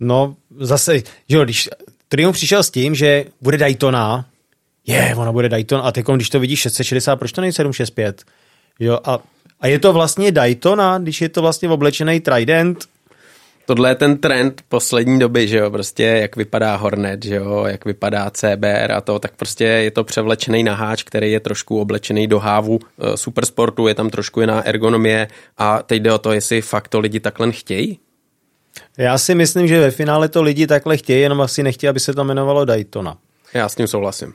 Speaker 2: No, zase, že jo, když Triumph přišel s tím, že bude Daytona, je, yeah, ona bude Daytona, a teď, když to vidíš 660, proč to není 765? Jo, a, a je to vlastně Daytona, když je to vlastně oblečený Trident,
Speaker 3: tohle je ten trend poslední doby, že jo, prostě jak vypadá Hornet, že jo, jak vypadá CBR a to, tak prostě je to převlečený naháč, který je trošku oblečený do hávu e, supersportu, je tam trošku jiná ergonomie. A teď jde o to, jestli fakt to lidi takhle chtějí.
Speaker 2: Já si myslím, že ve finále to lidi takhle chtějí, jenom asi nechtějí, aby se to jmenovalo Daytona.
Speaker 3: Já s tím souhlasím.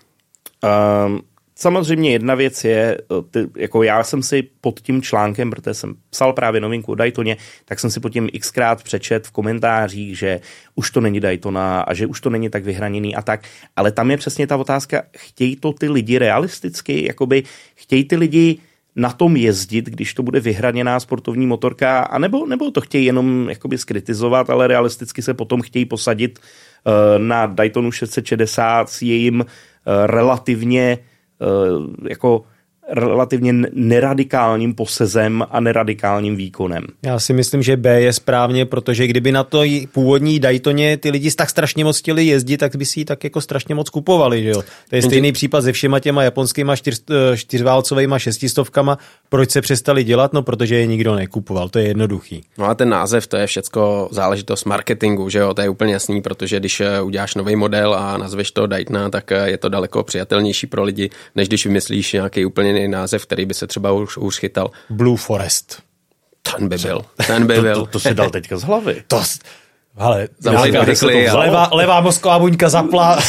Speaker 1: Um, Samozřejmě jedna věc je, eh, ty, jako já jsem si pod tím článkem, protože jsem psal právě novinku o Daytoně, tak jsem si pod tím xkrát přečet v komentářích, že už to není Daytona a že už to není tak vyhraněný a tak. Ale tam je přesně ta otázka, chtějí to ty lidi realisticky, jakoby chtějí ty lidi na tom jezdit, když to bude vyhraněná sportovní motorka, anebo, nebo to chtějí jenom jakoby skritizovat, ale realisticky se potom chtějí posadit uh, na Daytonu 660 s jejím uh, relativně Eh, jako relativně neradikálním posezem a neradikálním výkonem.
Speaker 2: Já si myslím, že B je správně, protože kdyby na to původní Daytoně ty lidi tak strašně moc chtěli jezdit, tak by si ji tak jako strašně moc kupovali. Že jo? To je stejný případ se všema těma japonskýma čtyř, eh, čtyřválcovými šestistovkama. Proč se přestali dělat? No, protože je nikdo nekupoval. To je jednoduchý.
Speaker 3: No a ten název, to je všecko záležitost marketingu, že jo? To je úplně jasný, protože když eh, uděláš nový model a nazveš to Daytona, tak eh, je to daleko přijatelnější pro lidi, než když vymyslíš nějaký úplně jiný název, který by se třeba už, už chytal.
Speaker 2: Blue Forest.
Speaker 3: Ten by byl. Ten by byl.
Speaker 1: To, to, to si dal teďka z hlavy.
Speaker 2: To, ale
Speaker 3: rychlý,
Speaker 2: to levá, levá mozková buňka zapla,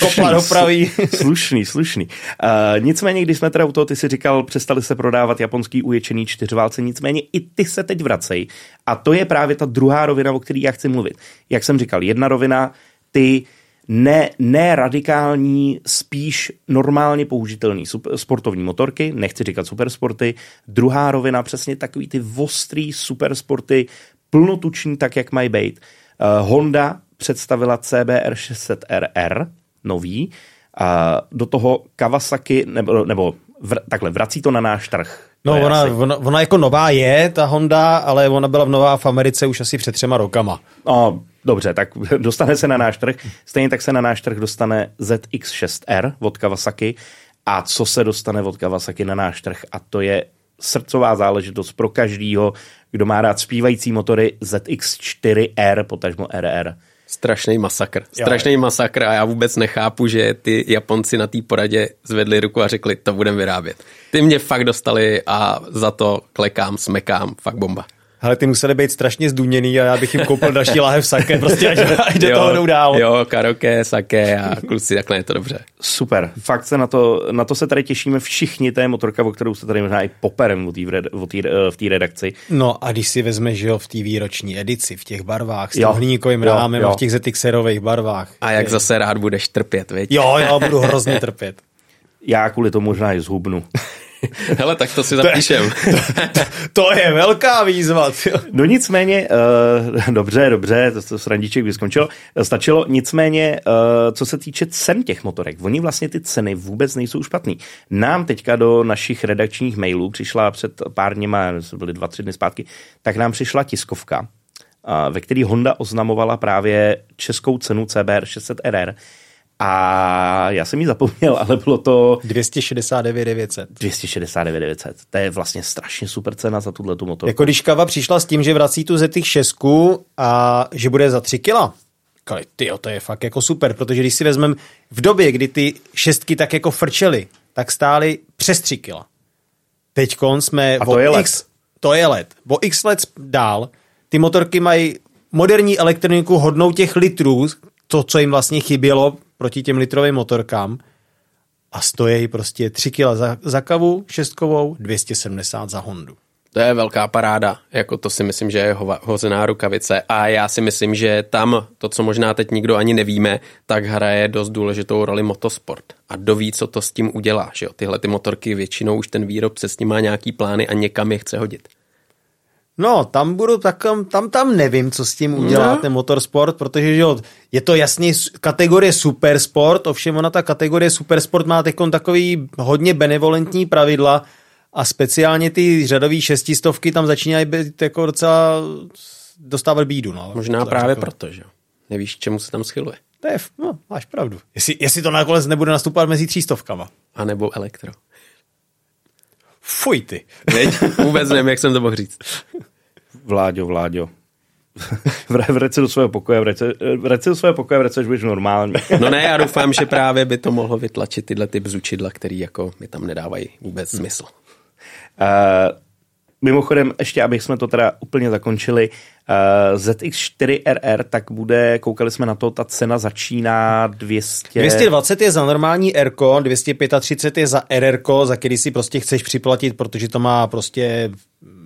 Speaker 2: kopla dopraví.
Speaker 1: slušný, slušný. Uh, nicméně, když jsme teda u toho, ty si říkal, přestali se prodávat japonský uječený čtyřválce, nicméně i ty se teď vracejí. A to je právě ta druhá rovina, o které já chci mluvit. Jak jsem říkal, jedna rovina, ty uh, ne, ne radikální, spíš normálně použitelný sportovní motorky, nechci říkat supersporty. Druhá rovina, přesně takový ty ostrý supersporty, plnotuční, tak jak mají být. Uh, Honda představila CBR 600RR, nový, uh, do toho Kawasaki, nebo, nebo vr, takhle, vrací to na náš trh.
Speaker 2: No, ona, ona, ona jako nová je, ta Honda, ale ona byla v nová v Americe už asi před třema rokama.
Speaker 1: No, Dobře, tak dostane se na náš trh. Stejně tak se na náš trh dostane ZX6R od Kawasaki. A co se dostane od Kawasaki na náš trh? A to je srdcová záležitost pro každýho, kdo má rád zpívající motory ZX4R, potažmo RR.
Speaker 3: Strašný masakr. Strašný masakr a já vůbec nechápu, že ty Japonci na té poradě zvedli ruku a řekli, to budeme vyrábět. Ty mě fakt dostali a za to klekám, smekám, fakt bomba
Speaker 2: ale ty museli být strašně zdůněný a já bych jim koupil další láhev sake, prostě až, až do toho jdou dál.
Speaker 3: Jo, karaoke, sake a kluci, takhle je to dobře.
Speaker 1: Super, fakt se na to, na to se tady těšíme všichni, to je motorka, o kterou se tady možná i poperem v té redakci.
Speaker 2: No a když si vezmeš, že jo, v té výroční edici, v těch barvách, s tím hliníkovým rámem jo. a v těch ZXerových barvách.
Speaker 3: A jak je... zase rád budeš trpět, viď?
Speaker 2: Jo, jo, budu hrozně trpět.
Speaker 1: Já kvůli tomu možná i zhubnu.
Speaker 3: Hele, tak to si zapíšem.
Speaker 2: To, to je velká výzva. Tyjo.
Speaker 1: No nicméně, uh, dobře, dobře, to, to srandíček by skončilo, stačilo, nicméně, uh, co se týče cen těch motorek, oni vlastně ty ceny vůbec nejsou špatný. Nám teďka do našich redakčních mailů přišla před pár dněma, byly dva, tři dny zpátky, tak nám přišla tiskovka, uh, ve který Honda oznamovala právě českou cenu CBR 600RR, a já jsem ji zapomněl, ale bylo to...
Speaker 2: 269 900.
Speaker 1: 269 900. To je vlastně strašně super cena za tuhle tu motorku.
Speaker 2: Jako když Kava přišla s tím, že vrací tu ZX 6 a že bude za 3 kila. Kali, tyjo, to je fakt jako super, protože když si vezmeme v době, kdy ty šestky tak jako frčely, tak stály přes 3 kila. Teď jsme...
Speaker 1: A to je let.
Speaker 2: X, to je let. O X let dál ty motorky mají moderní elektroniku hodnou těch litrů, to, co jim vlastně chybělo proti těm litrovým motorkám a stojí prostě 3 kg za, za kavu šestkovou, 270 za Hondu.
Speaker 3: To je velká paráda, jako to si myslím, že je ho, hozená rukavice a já si myslím, že tam to, co možná teď nikdo ani nevíme, tak hraje dost důležitou roli motosport a doví, co to s tím udělá, že jo? Tyhle ty motorky většinou už ten výrobce s ním má nějaký plány a někam je chce hodit.
Speaker 2: No, tam budu tak, tam, tam nevím, co s tím udělá no. ten motorsport, protože že jo, je to jasně kategorie supersport, ovšem ona ta kategorie supersport má teď takový hodně benevolentní pravidla a speciálně ty řadové šestistovky tam začínají být jako docela dostávat bídu. No,
Speaker 3: Možná právě jako... proto, že nevíš, čemu se tam schyluje.
Speaker 2: To je, no, máš pravdu. Jestli, jestli to nakonec nebude nastupovat mezi třístovkama.
Speaker 3: A nebo elektro.
Speaker 2: Fuj ty.
Speaker 3: Veď? Vůbec nevím, jak jsem to mohl říct.
Speaker 1: Vláďo, Vláďo. vrať se do svého pokoje, vrať se, vrať se do svého pokoje, vrať se, až budeš normální.
Speaker 3: no ne, já doufám, že právě by to mohlo vytlačit tyhle ty bzučidla, který jako mi tam nedávají vůbec hmm. smysl.
Speaker 1: Uh, mimochodem, ještě abych jsme to teda úplně zakončili, uh, ZX4RR, tak bude, koukali jsme na to, ta cena začíná 200...
Speaker 2: 220 je za normální R, 235 je za RR, za který si prostě chceš připlatit, protože to má prostě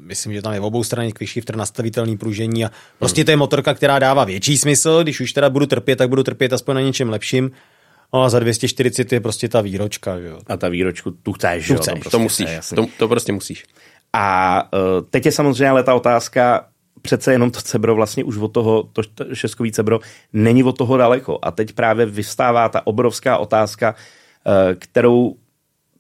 Speaker 2: myslím, že tam je v obou stranách quick shifter, nastavitelný pružení a prostě to je motorka, která dává větší smysl, když už teda budu trpět, tak budu trpět aspoň na něčem lepším. No a za 240 je prostě ta výročka. Že jo.
Speaker 1: A ta výročku tu chceš, tu
Speaker 3: chceš. To, prostě to musíš, to, to prostě musíš.
Speaker 1: A uh, teď je samozřejmě ale ta otázka, přece jenom to cebro vlastně už od toho, to šestkový cebro, není od toho daleko. A teď právě vystává ta obrovská otázka, uh, kterou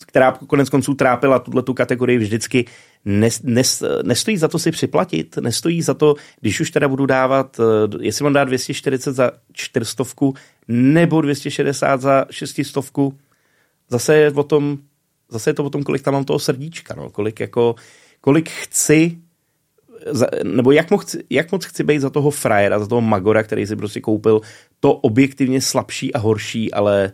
Speaker 1: která konec konců trápila tuhle tu kategorii vždycky, nes, nes, nestojí za to si připlatit, nestojí za to, když už teda budu dávat, eh, jestli mám dát 240 za čtyřstovku nebo 260 za šestistovku, zase je o tom, zase je to o tom, kolik tam mám toho srdíčka, no, kolik jako, kolik chci nebo jak moc, jak moc chci být za toho frajera, za toho magora, který si prostě koupil to objektivně slabší a horší, ale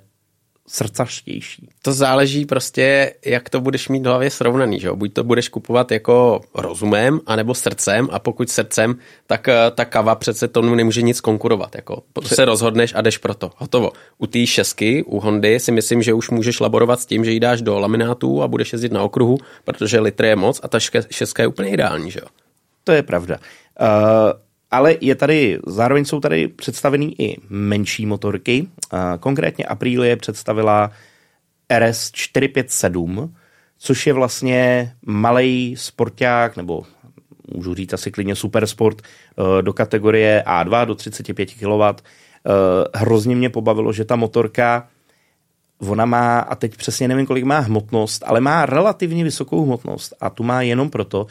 Speaker 1: srdcařtější.
Speaker 3: To záleží prostě, jak to budeš mít v hlavě srovnaný, že jo? Buď to budeš kupovat jako rozumem, anebo srdcem a pokud srdcem, tak eh, ta kava přece tomu nemůže nic konkurovat, jako se rozhodneš a jdeš pro to. Hotovo. U té šesky, u Hondy si myslím, že už můžeš laborovat s tím, že jí dáš do laminátu a budeš jezdit na okruhu, protože litr je moc a ta šestka je úplně ideální, že jo?
Speaker 1: To je pravda. Uh, ale je tady, zároveň jsou tady představený i menší motorky. Konkrétně Aprilie představila RS 457, což je vlastně malý sporták, nebo můžu říct asi klidně supersport, e, do kategorie A2 do 35 kW. E, hrozně mě pobavilo, že ta motorka ona má, a teď přesně nevím, kolik má hmotnost, ale má relativně vysokou hmotnost a tu má jenom proto,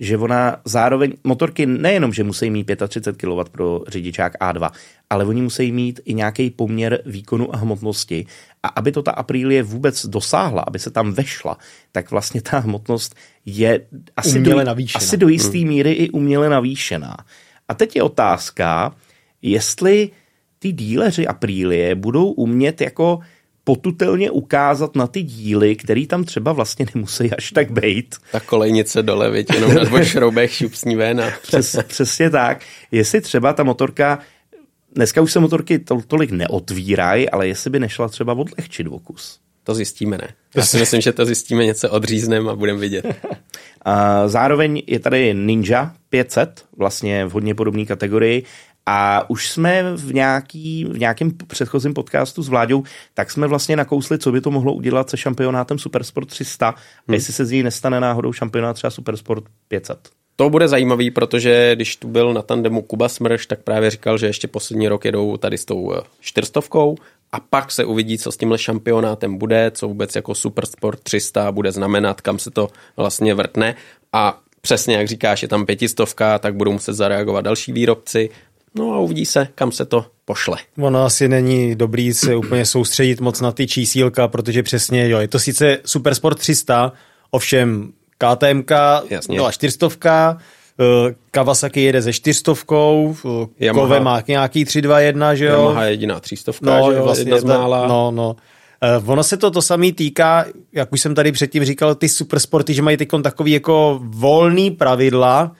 Speaker 1: že ona zároveň, motorky nejenom, že musí mít 35 kW pro řidičák A2, ale oni musí mít i nějaký poměr výkonu a hmotnosti. A aby to ta Aprilie vůbec dosáhla, aby se tam vešla, tak vlastně ta hmotnost je asi, do, asi do jisté míry i uměle navýšená. A teď je otázka, jestli ty díleři Aprilie budou umět jako potutelně ukázat na ty díly, který tam třeba vlastně nemusí až tak bejt.
Speaker 3: Ta kolejnice dole, viď, jenom na dvou šroubech šupsní véna.
Speaker 1: Přes, přesně tak. Jestli třeba ta motorka, dneska už se motorky to, tolik neotvírají, ale jestli by nešla třeba odlehčit vokus.
Speaker 3: To zjistíme, ne? Já si myslím, že to zjistíme něco odříznem a budeme vidět.
Speaker 1: A zároveň je tady Ninja 500, vlastně v hodně podobné kategorii a už jsme v, nějaký, v nějakém předchozím podcastu s Vláďou, tak jsme vlastně nakousli, co by to mohlo udělat se šampionátem Supersport 300 hmm. jestli se z ní nestane náhodou šampionát třeba Supersport 500.
Speaker 3: To bude zajímavý, protože když tu byl na tandemu Kuba Smrš, tak právě říkal, že ještě poslední rok jedou tady s tou eh, čtyřstovkou a pak se uvidí, co s tímhle šampionátem bude, co vůbec jako Supersport 300 bude znamenat, kam se to vlastně vrtne a přesně jak říkáš, je tam pětistovka, tak budou muset zareagovat další výrobci No a uvidí se, kam se to pošle.
Speaker 2: Ono asi není dobrý se úplně soustředit moc na ty čísílka, protože přesně, jo, je to sice Supersport 300, ovšem KTM, no a 400, eh, Kawasaki jede ze čtyřstovkou, eh, Yamaha. Kove má nějaký 321, že jo?
Speaker 3: Yamaha je jediná třístovka, no, že jo? Vlastně jedna z mála.
Speaker 2: No, no. Uh, ono se to to samý týká, jak už jsem tady předtím říkal, ty supersporty, že mají teď takový jako volný pravidla,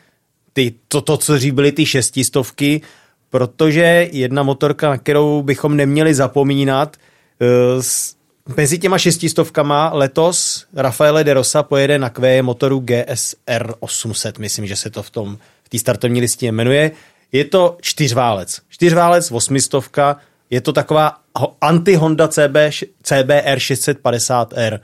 Speaker 2: ty, to, to, co dřív byly ty šestistovky, protože jedna motorka, na kterou bychom neměli zapomínat, uh, mezi těma šestistovkama letos Rafaele de Rosa pojede na kvé motoru GSR 800, myslím, že se to v tom v té startovní listině jmenuje. Je to čtyřválec. Čtyřválec, osmistovka, je to taková anti-Honda CB, CBR 650R.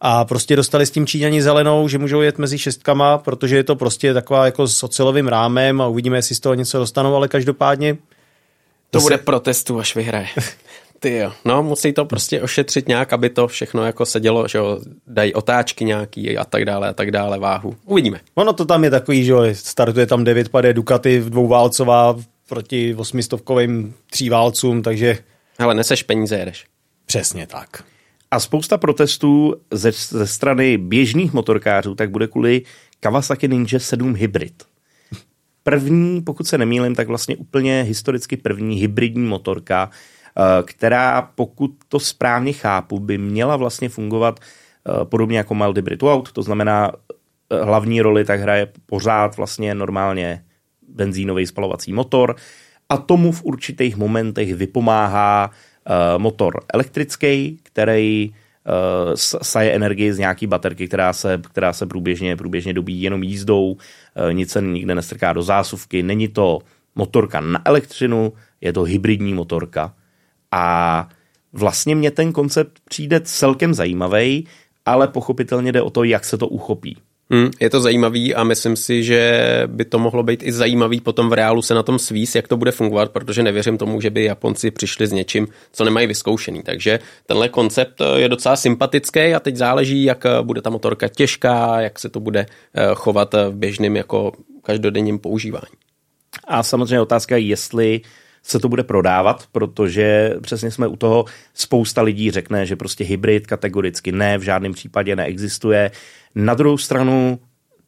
Speaker 2: A prostě dostali s tím Číňani zelenou, že můžou jet mezi šestkama, protože je to prostě taková jako s ocelovým rámem a uvidíme, jestli z toho něco dostanou, ale každopádně...
Speaker 3: To, to bude se... protestu, až vyhraje. Ty jo. No, musí to prostě ošetřit nějak, aby to všechno jako sedělo, že jo, dají otáčky nějaký a tak dále a tak dále, váhu. Uvidíme.
Speaker 2: Ono to tam je takový, že jo, startuje tam 9 pade Ducati v dvouválcová proti osmistovkovým tříválcům, takže...
Speaker 3: Ale neseš peníze, jedeš.
Speaker 2: Přesně tak.
Speaker 1: A spousta protestů ze, ze strany běžných motorkářů tak bude kvůli Kawasaki Ninja 7 Hybrid. První, pokud se nemýlím, tak vlastně úplně historicky první hybridní motorka, eh, která, pokud to správně chápu, by měla vlastně fungovat eh, podobně jako mild hybrid out, to znamená eh, hlavní roli tak hraje pořád vlastně normálně benzínový spalovací motor a tomu v určitých momentech vypomáhá uh, motor elektrický, který uh, saje energii z nějaký baterky, která se, která se průběžně, průběžně dobíjí jenom jízdou, uh, nic se nikde nestrká do zásuvky, není to motorka na elektřinu, je to hybridní motorka. A vlastně mě ten koncept přijde celkem zajímavý, ale pochopitelně jde o to, jak se to uchopí.
Speaker 3: Hmm, je to zajímavý a myslím si, že by to mohlo být i zajímavý potom v reálu se na tom svíz, jak to bude fungovat, protože nevěřím tomu, že by Japonci přišli s něčím, co nemají vyzkoušený. Takže tenhle koncept je docela sympatický a teď záleží, jak bude ta motorka těžká, jak se to bude eh, chovat v běžném jako každodenním používání.
Speaker 1: A samozřejmě otázka je, jestli se to bude prodávat, protože přesně jsme u toho, spousta lidí řekne, že prostě hybrid kategoricky ne, v žádném případě neexistuje. Na druhou stranu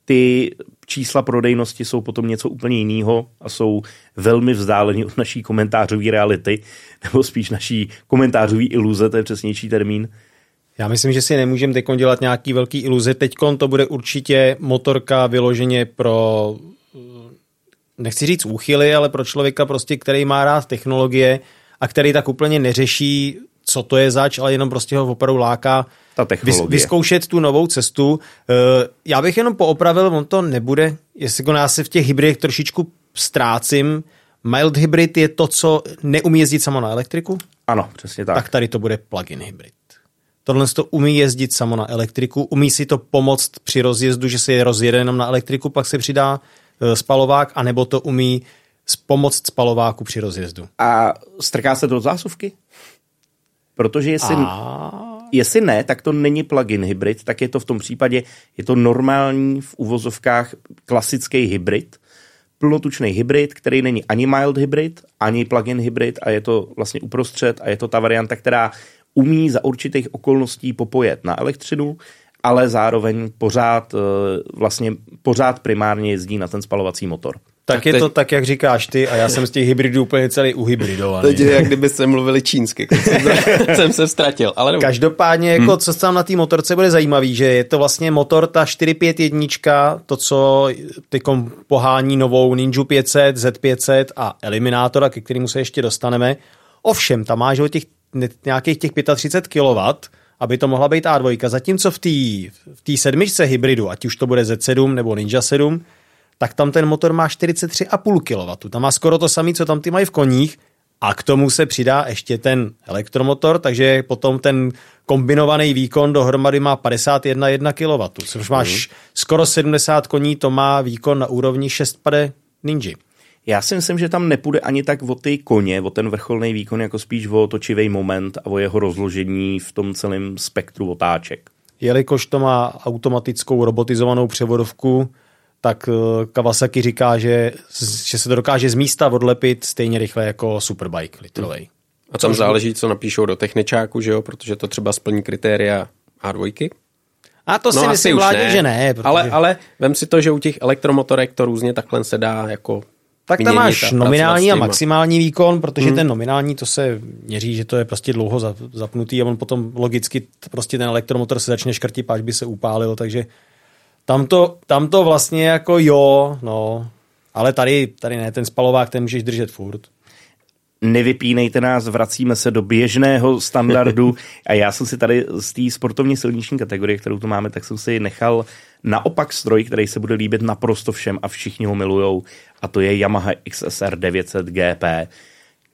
Speaker 1: ty čísla prodejnosti jsou potom něco úplně jiného a jsou velmi vzdálení od naší komentářové reality, nebo spíš naší komentářové iluze, to je přesnější termín.
Speaker 2: Já myslím, že si nemůžeme teď dělat nějaký velký iluze. Teď to bude určitě motorka vyloženě pro nechci říct úchyly, ale pro člověka prostě, který má rád technologie a který tak úplně neřeší, co to je zač, ale jenom prostě ho opravdu láká
Speaker 1: ta technologie.
Speaker 2: vyzkoušet tu novou cestu. Eh, já bych jenom poopravil, on to nebude, jestli já se v těch hybridech trošičku ztrácím. Mild hybrid je to, co neumí jezdit samo na elektriku?
Speaker 1: Ano, přesně tak.
Speaker 2: Tak tady to bude plug-in hybrid. Tohle to umí jezdit samo na elektriku, umí si to pomoct při rozjezdu, že se je rozjede jenom na elektriku, pak se přidá Eh, spalovák, anebo to umí pomoct spalováku při rozjezdu.
Speaker 1: A strká se do zásuvky? Protože jestli, a... jestli ne, tak to není plug-in hybrid, tak je to v tom případě, je to normální v uvozovkách klasický hybrid, plnotučný hybrid, který není ani mild hybrid, ani plug-in hybrid a je to vlastně uprostřed a je to ta varianta, která umí za určitých okolností popojet na elektřinu, ale zároveň pořád eh, vlastně pořád primárně jezdí na ten spalovací motor.
Speaker 2: Tak, tak je teď... to tak, jak říkáš ty, a já jsem z těch hybridů úplně celý uhybridovaný.
Speaker 3: Teď je, jak kdyby se mluvili čínsky, jsem se ztratil. Ale
Speaker 2: Každopádně, jako, hmm. co tam na té motorce bude zajímavý, že je to vlastně motor, ta 451, to, co tykom pohání novou Ninja 500, Z500 a Eliminátora, ke kterému se ještě dostaneme. Ovšem, tam máš těch, nějakých těch 35 kW, aby to mohla být A2, zatímco v té v sedmičce hybridu, ať už to bude Z7 nebo Ninja 7, tak tam ten motor má 43,5 kW. Tam má skoro to samé, co tam ty mají v koních, a k tomu se přidá ještě ten elektromotor, takže potom ten kombinovaný výkon dohromady má 51,1 kW, což máš mm. skoro 70 koní, to má výkon na úrovni 6 pade Ninja.
Speaker 1: Já si myslím, že tam nepůjde ani tak o ty koně, o ten vrcholný výkon, jako spíš o točivý moment a o jeho rozložení v tom celém spektru otáček.
Speaker 2: Jelikož to má automatickou robotizovanou převodovku, tak eh, Kawasaki říká, že, že se to dokáže z místa odlepit stejně rychle jako Superbike litrovej.
Speaker 3: A tam záleží, co napíšou do techničáku, že jo, protože to třeba splní kritéria A2.
Speaker 2: A to no, si myslím, vládě, ne. že ne.
Speaker 3: Protože... Ale, ale vem si to, že u těch elektromotorek to různě takhle se dá jako
Speaker 2: tak tam máš nominální a maximální výkon, protože hmm. ten nominální to se měří, že to je prostě dlouho zapnutý a on potom logicky prostě ten elektromotor se začne škrtit, až by se upálil, takže tam to, tam to vlastně jako jo, no, ale tady, tady ne, ten spalovák ten můžeš držet furt.
Speaker 1: Nevypínejte nás, vracíme se do běžného standardu a já jsem si tady z té sportovní silniční kategorie, kterou tu máme, tak jsem si nechal naopak stroj, který se bude líbit naprosto všem a všichni ho milujou a to je Yamaha XSR 900 GP.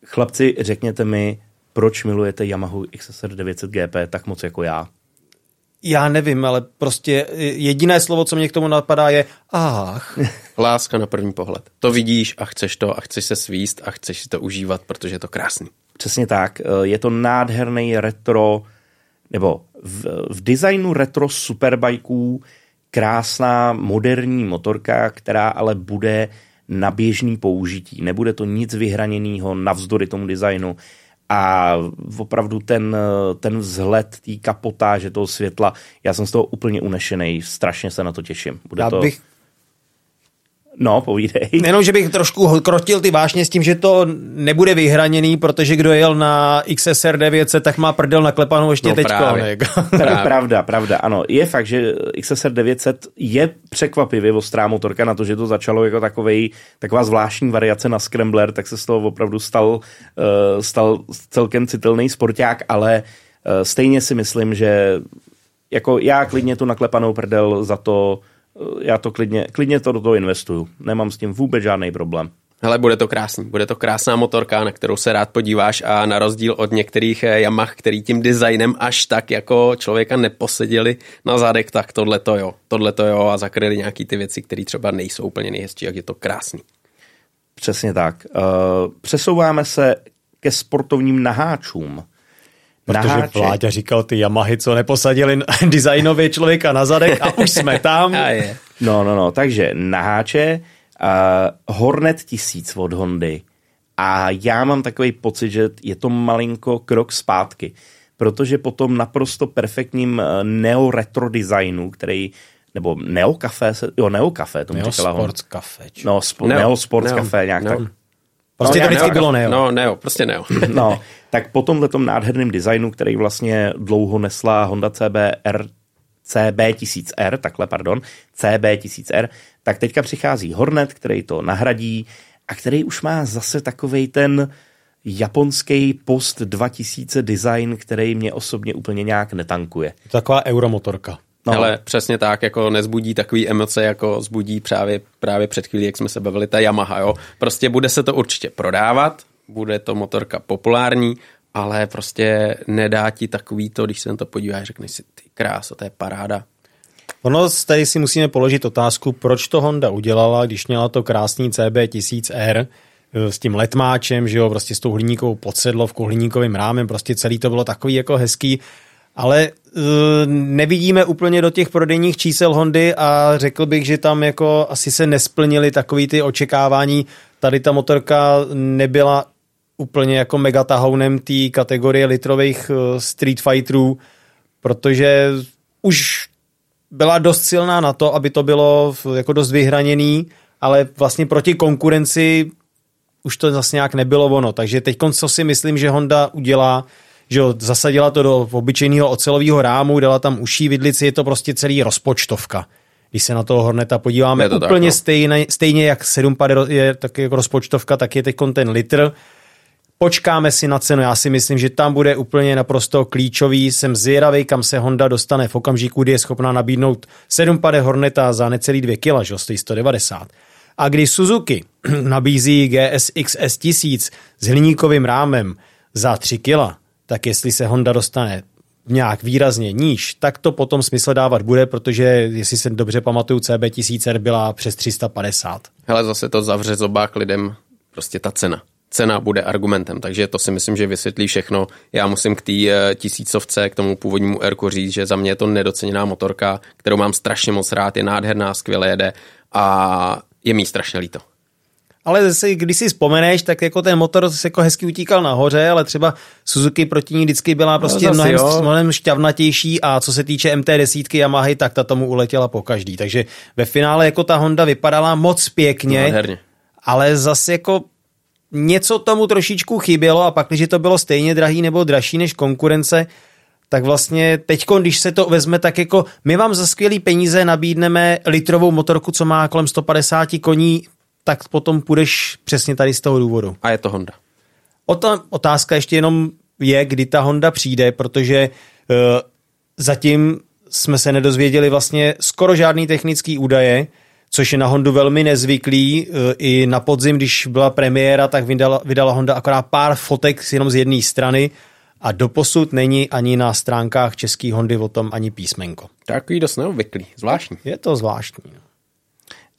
Speaker 1: Chlapci, řekněte mi, proč milujete Yamahu XSR 900 GP tak moc jako já?
Speaker 2: Já nevím, ale prostě jediné slovo, co mě k tomu napadá, je ach.
Speaker 3: Láska na první pohled. To vidíš a chceš to a chceš se svíst a chceš si to užívat, protože je to krásný.
Speaker 1: Přesně tak. Je to nádherný retro, nebo v, v designu retro superbajků krásná moderní motorka, která ale bude na běžný použití. Nebude to nic vyhraněného navzdory tomu designu a opravdu ten, ten vzhled té kapotáže toho světla, já jsem z toho úplně unešený, strašně se na to těším. Bude
Speaker 2: já
Speaker 1: to...
Speaker 2: bych
Speaker 1: No, povídej.
Speaker 2: Jenom, že bych trošku krotil ty vášně s tím, že to nebude vyhraněný, protože kdo jel na XSR 900, tak má prdel naklepanou ještě no, teďko.
Speaker 1: Právě. právě. Pravda, pravda, ano. Je fakt, že XSR 900 je překvapivě ostrá motorka na to, že to začalo jako takovej, taková zvláštní variace na Scrambler, tak se z toho opravdu stal, uh, stal celkem citelný sporták, ale uh, stejně si myslím, že jako já klidně tu naklepanou prdel za to já to klidně, klidně to do toho investuju. Nemám s tím vůbec žádný problém.
Speaker 3: Hele, bude to krásný. Bude to krásná motorka, na kterou se rád podíváš a na rozdíl od některých eh, Yamah, který tím designem až tak jako člověka neposeděli na zadek, tak tohle to jo. Tohle to jo a zakryli nějaký ty věci, které třeba nejsou úplně nejhezčí, jak je to krásný.
Speaker 1: Přesně tak. Uh, přesouváme se ke sportovním naháčům.
Speaker 2: Protože Naháček. Vláďa říkal ty Yamahy, co neposadili designově člověka na zadek a už jsme tam.
Speaker 3: a je.
Speaker 1: No, no, no, takže naháče uh, Hornet 1000 od Hondy a já mám takový pocit, že je to malinko krok zpátky, protože po tom naprosto perfektním neo-retro designu, který nebo Neo Café, jo, Neo Café, tomu
Speaker 2: Neo
Speaker 1: říkala
Speaker 2: Sports Café.
Speaker 1: No, spo, Neo, Neo Sports Neo, Café, nějak Neo. tak.
Speaker 2: Prostě no, to vždycky bylo Neo.
Speaker 3: No, Neo, prostě Neo.
Speaker 1: no, tak po tomhle nádherném designu, který vlastně dlouho nesla Honda CBR CB1000R, takhle, pardon, CB1000R, tak teďka přichází Hornet, který to nahradí a který už má zase takovej ten japonský post 2000 design, který mě osobně úplně nějak netankuje.
Speaker 2: Taková euromotorka.
Speaker 3: No. Ale přesně tak, jako nezbudí takový emoce, jako zbudí právě, právě před chvílí, jak jsme se bavili, ta Yamaha, jo. Prostě bude se to určitě prodávat, bude to motorka populární, ale prostě nedá ti takový to, když se na to podíváš, řekneš si, ty kráso, to je paráda.
Speaker 2: Ono tady si musíme položit otázku, proč to Honda udělala, když měla to krásný CB1000R eh, s tím letmáčem, že jo, prostě s tou hliníkovou podsedlovkou, hliníkovým rámem, prostě celý to bylo takový jako hezký, ale uh, nevidíme úplně do těch prodejních čísel Hondy a řekl bych, že tam jako asi se nesplnily takový ty očekávání. Tady ta motorka nebyla úplně jako megatahounem té kategorie litrových uh, Street Fighterů, protože už byla dost silná na to, aby to bylo jako dost vyhraněný, ale vlastně proti konkurenci už to zase nějak nebylo ono. Takže teď co si myslím, že Honda udělá, že zasadila to do obyčejného ocelového rámu, dala tam uší vidlici, je to prostě celý rozpočtovka. Když se na toho Horneta podíváme, je to úplně tak, no. stejně, stejně jak 7 je tak jako rozpočtovka, tak je teď ten litr. Počkáme si na cenu, já si myslím, že tam bude úplně naprosto klíčový. Jsem zvědavý, kam se Honda dostane v okamžiku, kdy je schopná nabídnout 7 pade Horneta za necelý 2 kg, že stojí 190. A když Suzuki nabízí GSX S1000 s hliníkovým rámem za 3 kg, tak jestli se Honda dostane nějak výrazně níž, tak to potom smysl dávat bude, protože jestli se dobře pamatuju, CB 1000 byla přes 350.
Speaker 3: Hele, zase to zavře zobák lidem, prostě ta cena. Cena bude argumentem, takže to si myslím, že vysvětlí všechno. Já musím k té eh, tisícovce, k tomu původnímu Erku říct, že za mě je to nedoceněná motorka, kterou mám strašně moc rád, je nádherná, skvěle jede a je mi strašně líto
Speaker 2: ale zase, když si vzpomeneš, tak jako ten motor se jako hezky utíkal nahoře, ale třeba Suzuki proti ní vždycky byla no, prostě no, mnohem, mnohem šťavnatější a co se týče MT10 Yamaha, tak ta tomu uletěla po každý. Takže ve finále jako ta Honda vypadala moc pěkně, no, ale zase jako něco tomu trošičku chybělo a pak, když to bylo stejně drahý nebo dražší než konkurence, tak vlastně teď, když se to vezme, tak jako my vám za skvělý peníze nabídneme litrovou motorku, co má kolem 150 koní, tak potom půjdeš přesně tady z toho důvodu.
Speaker 3: A je to Honda.
Speaker 2: O ta otázka ještě jenom je, kdy ta Honda přijde, protože uh, zatím jsme se nedozvěděli vlastně skoro žádný technický údaje, což je na Hondu velmi nezvyklý. Uh, I na podzim, když byla premiéra, tak vydala, vydala Honda akorát pár fotek jenom z jedné strany a doposud není ani na stránkách český Hondy o tom ani písmenko.
Speaker 3: Takový dost neobvyklý, zvláštní.
Speaker 2: Je to zvláštní. no.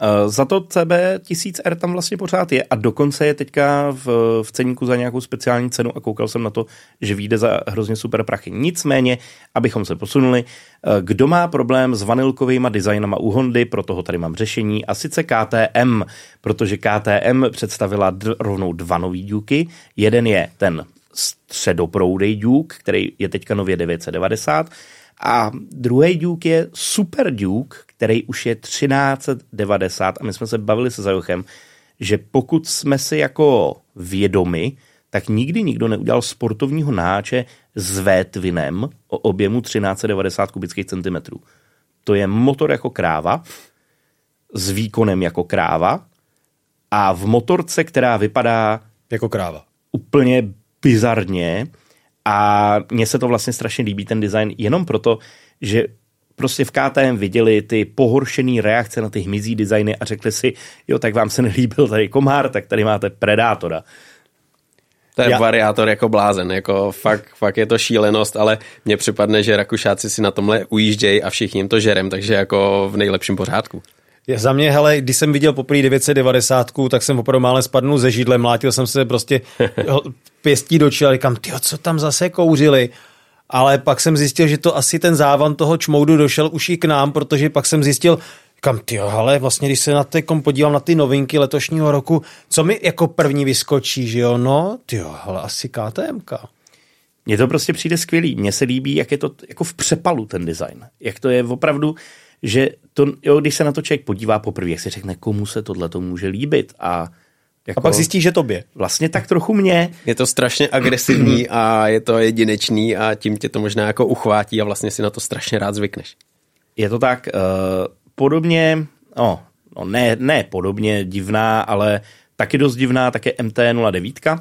Speaker 1: Uh, za to CB 1000R tam vlastně pořád je a dokonce je teďka v, v ceníku za nějakou speciální cenu a koukal jsem na to, že vyjde za hrozně super prachy. Nicméně, abychom se posunuli, uh, kdo má problém s vanilkovými designama u Hondy, pro toho tady mám řešení a sice KTM, protože KTM představila d- rovnou dva nový Duky. Jeden je ten středoproudej Duke, který je teďka nově 990 a druhý Duke je Super Duke, který už je 1390 a my jsme se bavili se Zajochem, že pokud jsme si jako vědomi, tak nikdy nikdo neudělal sportovního náče s V-twinem o objemu 1390 kubických centimetrů. To je motor jako kráva, s výkonem jako kráva a v motorce, která vypadá
Speaker 2: Jako kráva.
Speaker 1: úplně bizarně a mně se to vlastně strašně líbí, ten design, jenom proto, že prostě v KTM viděli ty pohoršený reakce na ty hmyzí designy a řekli si, jo, tak vám se nelíbil tady komár, tak tady máte Predátora.
Speaker 3: To je
Speaker 2: Já-
Speaker 3: variátor jako blázen, jako fakt, fakt je to šílenost, ale mně připadne, že Rakušáci si na tomhle ujíždějí a všichni jim to žerem, takže jako v nejlepším pořádku.
Speaker 2: Je za mě, hele, když jsem viděl poprvé 990, tak jsem opravdu málem spadnul ze židle, mlátil jsem se prostě pěstí do čela, říkám, tyjo, co tam zase kouřili? Ale pak jsem zjistil, že to asi ten závan toho čmoudu došel už i k nám, protože pak jsem zjistil, kam ty ale vlastně, když se na tekom podívám na ty novinky letošního roku, co mi jako první vyskočí, že jo, no, ty ale asi KTMka.
Speaker 1: Mně to prostě přijde skvělý. Mně se líbí, jak je to jako v přepalu ten design. Jak to je opravdu, že to, jo, když se na to člověk podívá poprvé, jak si řekne, komu se tohle to může líbit. A, jako,
Speaker 2: A pak zjistí, že tobě.
Speaker 1: Vlastně tak trochu mě.
Speaker 3: Je to strašně agresivní a je to jedinečný a tím tě to možná jako uchvátí a vlastně si na to strašně rád zvykneš.
Speaker 1: Je to tak uh, podobně, no, no ne, ne podobně divná, ale taky dost divná, také MT-09.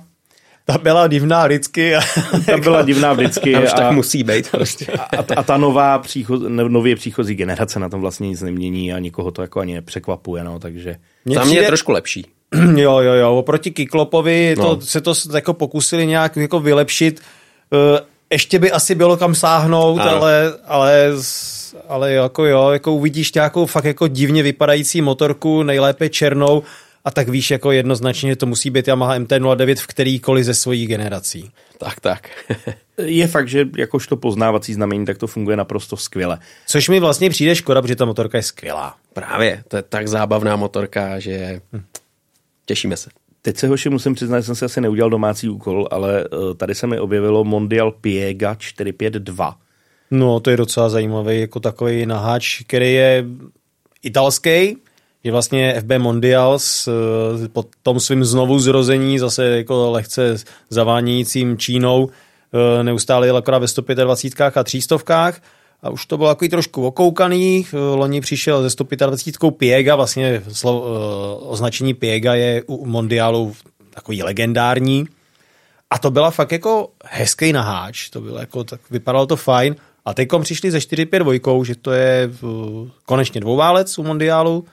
Speaker 2: Ta byla divná vždycky. A
Speaker 1: Ta byla divná vždycky.
Speaker 3: A už
Speaker 1: a,
Speaker 3: tak musí být prostě.
Speaker 1: a, a ta nová příchoz, ne- nově příchozí generace na tom vlastně nic nemění a nikoho to jako ani nepřekvapuje, no, takže...
Speaker 3: Za mě je trošku lepší.
Speaker 2: Jo, jo, jo, oproti Kyklopovi to,
Speaker 3: No.
Speaker 2: se to jako pokusili nějak jako vylepšit. Eh, Ještě by asi bylo kam sáhnout,
Speaker 3: Ano.
Speaker 2: ale, ale, ale jako jo, jako uvidíš nějakou fakt jako divně vypadající motorku, nejlépe černou, a tak víš jako jednoznačně, že to musí být Yamaha MT-09 v kterýkoliv ze svojí generací.
Speaker 3: Tak, tak.
Speaker 1: Je fakt, že jakožto poznávací znamení, tak to funguje naprosto skvěle.
Speaker 2: Což mi vlastně přijde škoda, protože ta motorka je skvělá.
Speaker 3: Právě, to je tak zábavná motorka, že těšíme se.
Speaker 1: Teď se hoši musím přiznat, že jsem si asi neudělal domácí úkol, ale eh, tady se mi objevilo Mondial Piega 452.
Speaker 2: No, to je docela zajímavý, jako takový naháč, který je italský, je vlastně FB Mondial s, eh, po tom svým znovu zrození, zase jako lehce zavánějícím Čínou, eh, neustále jel akorát ve 125 a 300 a už to bylo takový trošku okoukaný. Eh, Loni přišel ze 125 Piega, vlastně slo, eh, označení Piega je u Mondialu takový legendární. A to byla fakt jako hezký naháč, to bylo jako, tak vypadalo to fajn. A teďkom přišli ze 4-5 že to je uh, konečně dvouválec u Mondiálu,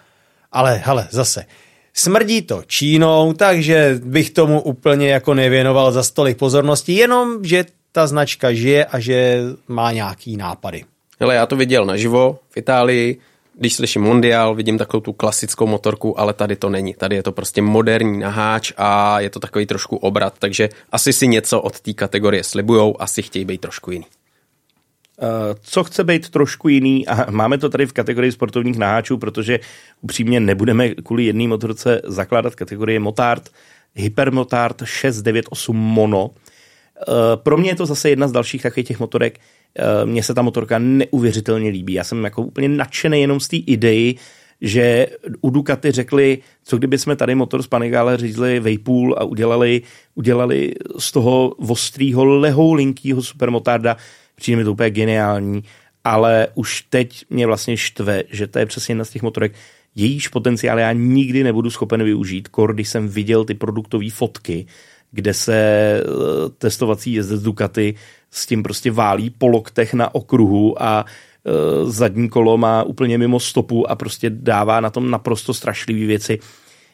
Speaker 2: ale hele, zase, smrdí to Čínou, takže bych tomu úplně jako nevěnoval za stolik pozornosti, jenom, že ta značka žije a že má nějaký nápady.
Speaker 3: Hele, já to viděl naživo v Itálii, když slyším Mondial, vidím takovou tu klasickou motorku, ale tady to není. Tady je to prostě moderní naháč a je to takový trošku obrat, takže asi si něco od té kategorie slibujou, asi chtějí být trošku jiný.
Speaker 1: Eh, Co chce být trošku jiný, a máme to tady v kategorii sportovních naháčů, protože upřímně nebudeme kvůli jedné motorce zakládat kategorie Motard, Hypermotard 698 Mono. Eh, Pro mě je to zase jedna z dalších takových těch motorek. Eh, Mně se ta motorka neuvěřitelně líbí. Já jsem jako úplně nadšený jenom z té idei, že u Ducati řekli, co kdyby jsme tady motor z Panigale řízli Vejpůl a udělali, udělali z toho ostrýho, lehoulinkýho supermotarda. Přijde mi to úplně geniální, ale už teď mě vlastně štve, že to je přesně jedna z těch motorek, jejíž potenciál já nikdy nebudu schopen využít, kor, když jsem viděl ty produktové fotky, kde se eh, testovací jezdec Ducati s tím prostě válí po loktech na okruhu a eh, zadní kolo má úplně mimo stopu a prostě dává na tom naprosto strašlivé věci.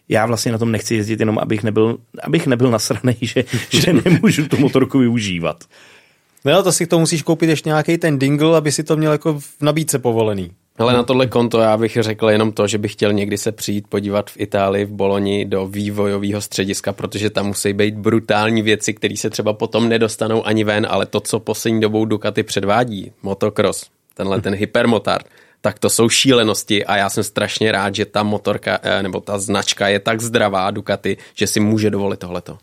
Speaker 1: Já vlastně na tom nechci jezdit jenom, abych nebyl, abych nebyl nasraný, že, že nemůžu tu motorku využívat.
Speaker 2: No to si to musíš koupit ještě nějaký ten dingle, aby si to měl jako v nabídce povolený.
Speaker 3: Ale na tohle konto já bych řekl jenom to, že bych chtěl někdy se přijít podívat v Itálii, v Boloni do vývojového střediska, protože tam musí být brutální věci, které se třeba potom nedostanou ani ven, ale to, co poslední dobou Ducati předvádí, motocross, tenhle ten hypermotard, tak to jsou šílenosti a já jsem strašně rád, že ta motorka eh, nebo ta značka je tak zdravá Ducati, že si může dovolit tohleto.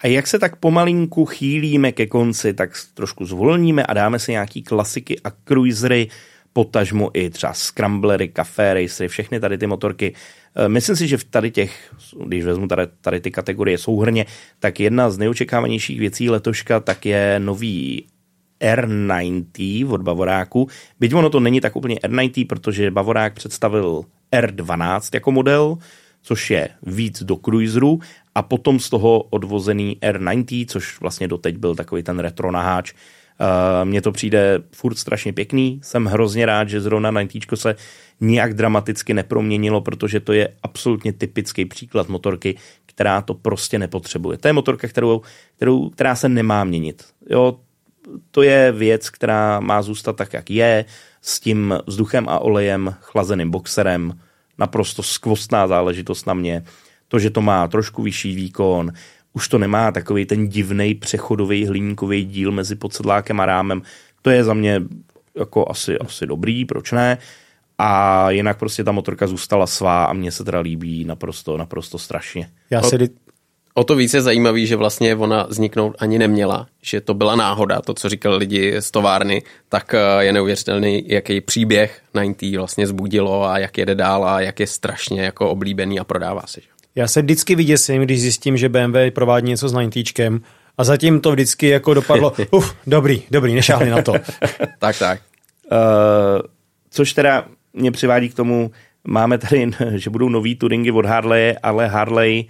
Speaker 1: A jak se tak pomalinku chýlíme ke konci, tak trošku zvolníme a dáme si nějaký klasiky a cruisery, potažmo i třeba scramblery, café racery, všechny tady ty motorky. E, myslím si, že v tady těch, když vezmu tady, tady ty kategorie souhrně, tak jedna z neočekávanějších věcí letoška tak je nový R90 od Bavoráku. Byť ono to není tak úplně R90, protože Bavorák představil R12 jako model, což je víc do cruiseru a potom z toho odvozený R90, což vlastně doteď byl takový ten retro naháč. Uh, mně to přijde furt strašně pěkný, jsem hrozně rád, že zrovna 90 se nijak dramaticky neproměnilo, protože to je absolutně typický příklad motorky, která to prostě nepotřebuje. To je motorka, kterou, kterou, která se nemá měnit. Jo, to je věc, která má zůstat tak, jak je, s tím vzduchem a olejem, chlazeným boxerem, naprosto skvostná záležitost na mě. To, že to má trošku vyšší výkon, už to nemá takový ten divný přechodový hliníkový díl mezi podsedlákem a rámem. To je za mě jako asi, asi dobrý, proč ne? A jinak prostě ta motorka zůstala svá a mně se teda líbí naprosto, naprosto strašně.
Speaker 2: Já si,
Speaker 3: O to více zajímavý, že vlastně ona vzniknout ani neměla, že to byla náhoda, to, co říkali lidi z továrny, tak eh, je neuvěřitelný, jaký příběh 90 vlastně zbudilo a jak jede dál a jak je strašně jako oblíbený a prodává se. Že?
Speaker 2: Já se vždycky vyděsím, když zjistím, že BMW provádí něco s 90 a zatím to vždycky jako dopadlo, uf, dobrý, dobrý, nešáhli na to.
Speaker 3: tak, tak.
Speaker 1: Uh, což teda mě přivádí k tomu, máme tady, že budou nový Turingy od Harley, ale Harley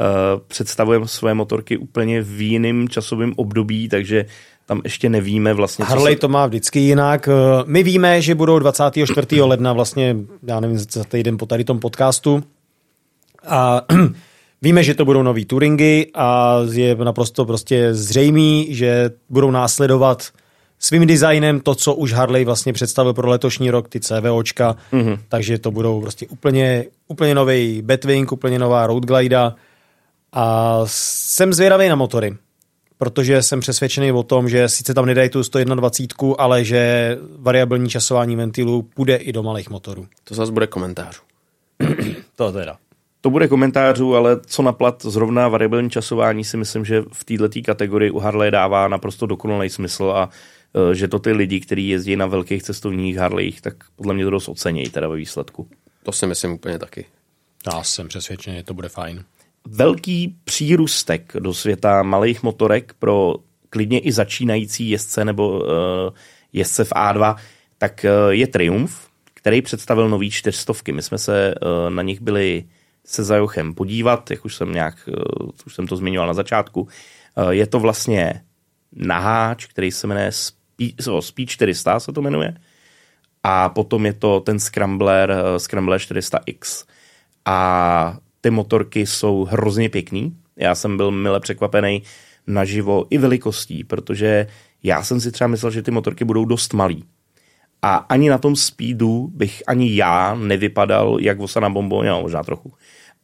Speaker 1: Eh, představujeme své motorky úplně v jiném časovém období, takže tam ještě nevíme vlastně.
Speaker 2: Harley se... to má vždycky jinak. Eh, my víme, že budou 24. ledna vlastně, já nevím, za týden po tady tom podcastu. A víme, že to budou nový Turingy a je naprosto prostě zřejmý, že budou následovat svým designem to, co už Harley vlastně představil pro letošní rok, ty CVOčka, mm-hmm. takže to budou prostě úplně, úplně nový Batwing, úplně nová Road Glida, a jsem zvědavý na motory, protože jsem přesvědčený o tom, že sice tam nedají tu 121, ale že variabilní časování ventilů půjde i do malých motorů.
Speaker 3: To zase bude komentářů.
Speaker 2: to teda.
Speaker 1: To bude komentářů, ale co naplat zrovna variabilní časování si myslím, že v této kategorii u Harley dává naprosto dokonalý smysl a e, že to ty lidi, kteří jezdí na velkých cestovních Harleyích, tak podle mě to dost ocenějí teda ve výsledku.
Speaker 3: To si myslím úplně taky.
Speaker 2: Já jsem přesvědčený, že to bude fajn
Speaker 1: velký přírůstek do světa malých motorek pro klidně i začínající jezdce nebo uh, jezdce v A2, tak uh, je Triumph, který představil nový čtyřstovky. My jsme se uh, na nich byli se Zajochem podívat, jak už jsem nějak, uh, už jsem to zmiňoval na začátku. Uh, je to vlastně naháč, který se jmenuje Speed, Speed 400 se to jmenuje. A potom je to ten Scrambler, uh, Scrambler 400X. A ty motorky jsou hrozně pěkný. Já jsem byl mile překvapený naživo i velikostí, protože já jsem si třeba myslel, že ty motorky budou dost malý. A ani na tom speedu bych ani já nevypadal jak vosa na bombo, no, možná trochu.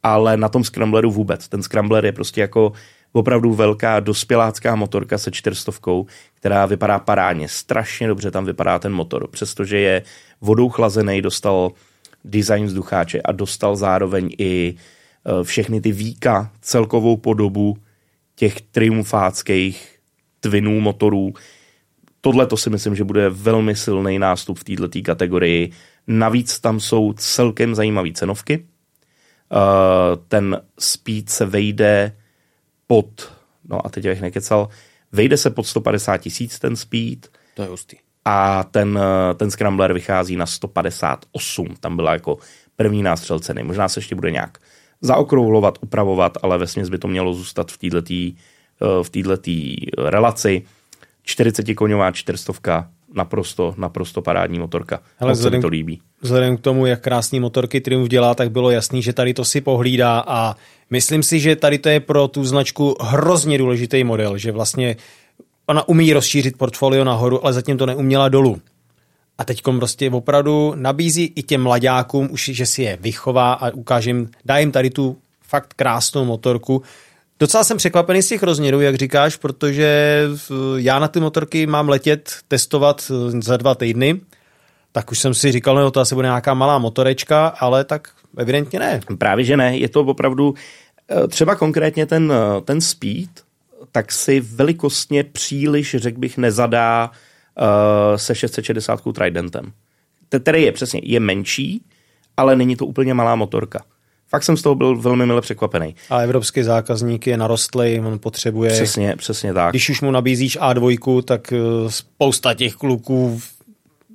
Speaker 1: Ale na tom scrambleru vůbec. Ten scrambler je prostě jako opravdu velká dospělácká motorka se čtyřstovkou, která vypadá parádně. Strašně dobře tam vypadá ten motor, přestože je vodou chlazený, dostal design vzducháče a dostal zároveň i Eh, všechny ty víka, celkovou podobu těch triumfáckých twinů motorů. Tohle to si myslím, že bude velmi silný nástup v této kategorii. Navíc tam jsou celkem zajímavé cenovky. Eh, ten speed se vejde pod, no a teď bych nekecal, vejde se pod 150 tisíc ten speed.
Speaker 3: To je hustý.
Speaker 1: A ten, eh, ten scrambler vychází na 158. Tam byla jako první nástřel ceny. Možná se ještě bude nějak zaokrouhlovat, upravovat, ale ve by to mělo zůstat v této v této relaci. 40 koňová čtyřstovka, naprosto, naprosto parádní motorka. Ale
Speaker 2: vzhledem,
Speaker 1: to líbí.
Speaker 2: Vzhledem k tomu, jak krásný motorky Triumph dělá, tak bylo jasný, že tady to si pohlídá a myslím si, že tady to je pro tu značku hrozně důležitý model, že vlastně ona umí rozšířit portfolio nahoru, ale zatím to neuměla dolů. A teď prostě opravdu nabízí i těm mladákům, už, že si je vychová a ukáže jim, dá jim tady tu fakt krásnou motorku. Docela jsem překvapený z těch rozměrů, jak říkáš, protože já na ty motorky mám letět, testovat za dva týdny, tak už jsem si říkal, no to asi bude nějaká malá motorečka, ale tak evidentně ne.
Speaker 1: Právě, že ne, je to opravdu eh, třeba konkrétně ten, eh, ten speed, tak si velikostně příliš, řekl bych, nezadá se 660 Tridentem. Který je přesně, je menší, ale není to úplně malá motorka. Fakt jsem z toho byl velmi mile překvapený.
Speaker 2: A evropský zákazník je narostlý, on potřebuje...
Speaker 1: Přesně, přesně tak.
Speaker 2: Když už mu nabízíš A2, tak eh, spousta těch kluků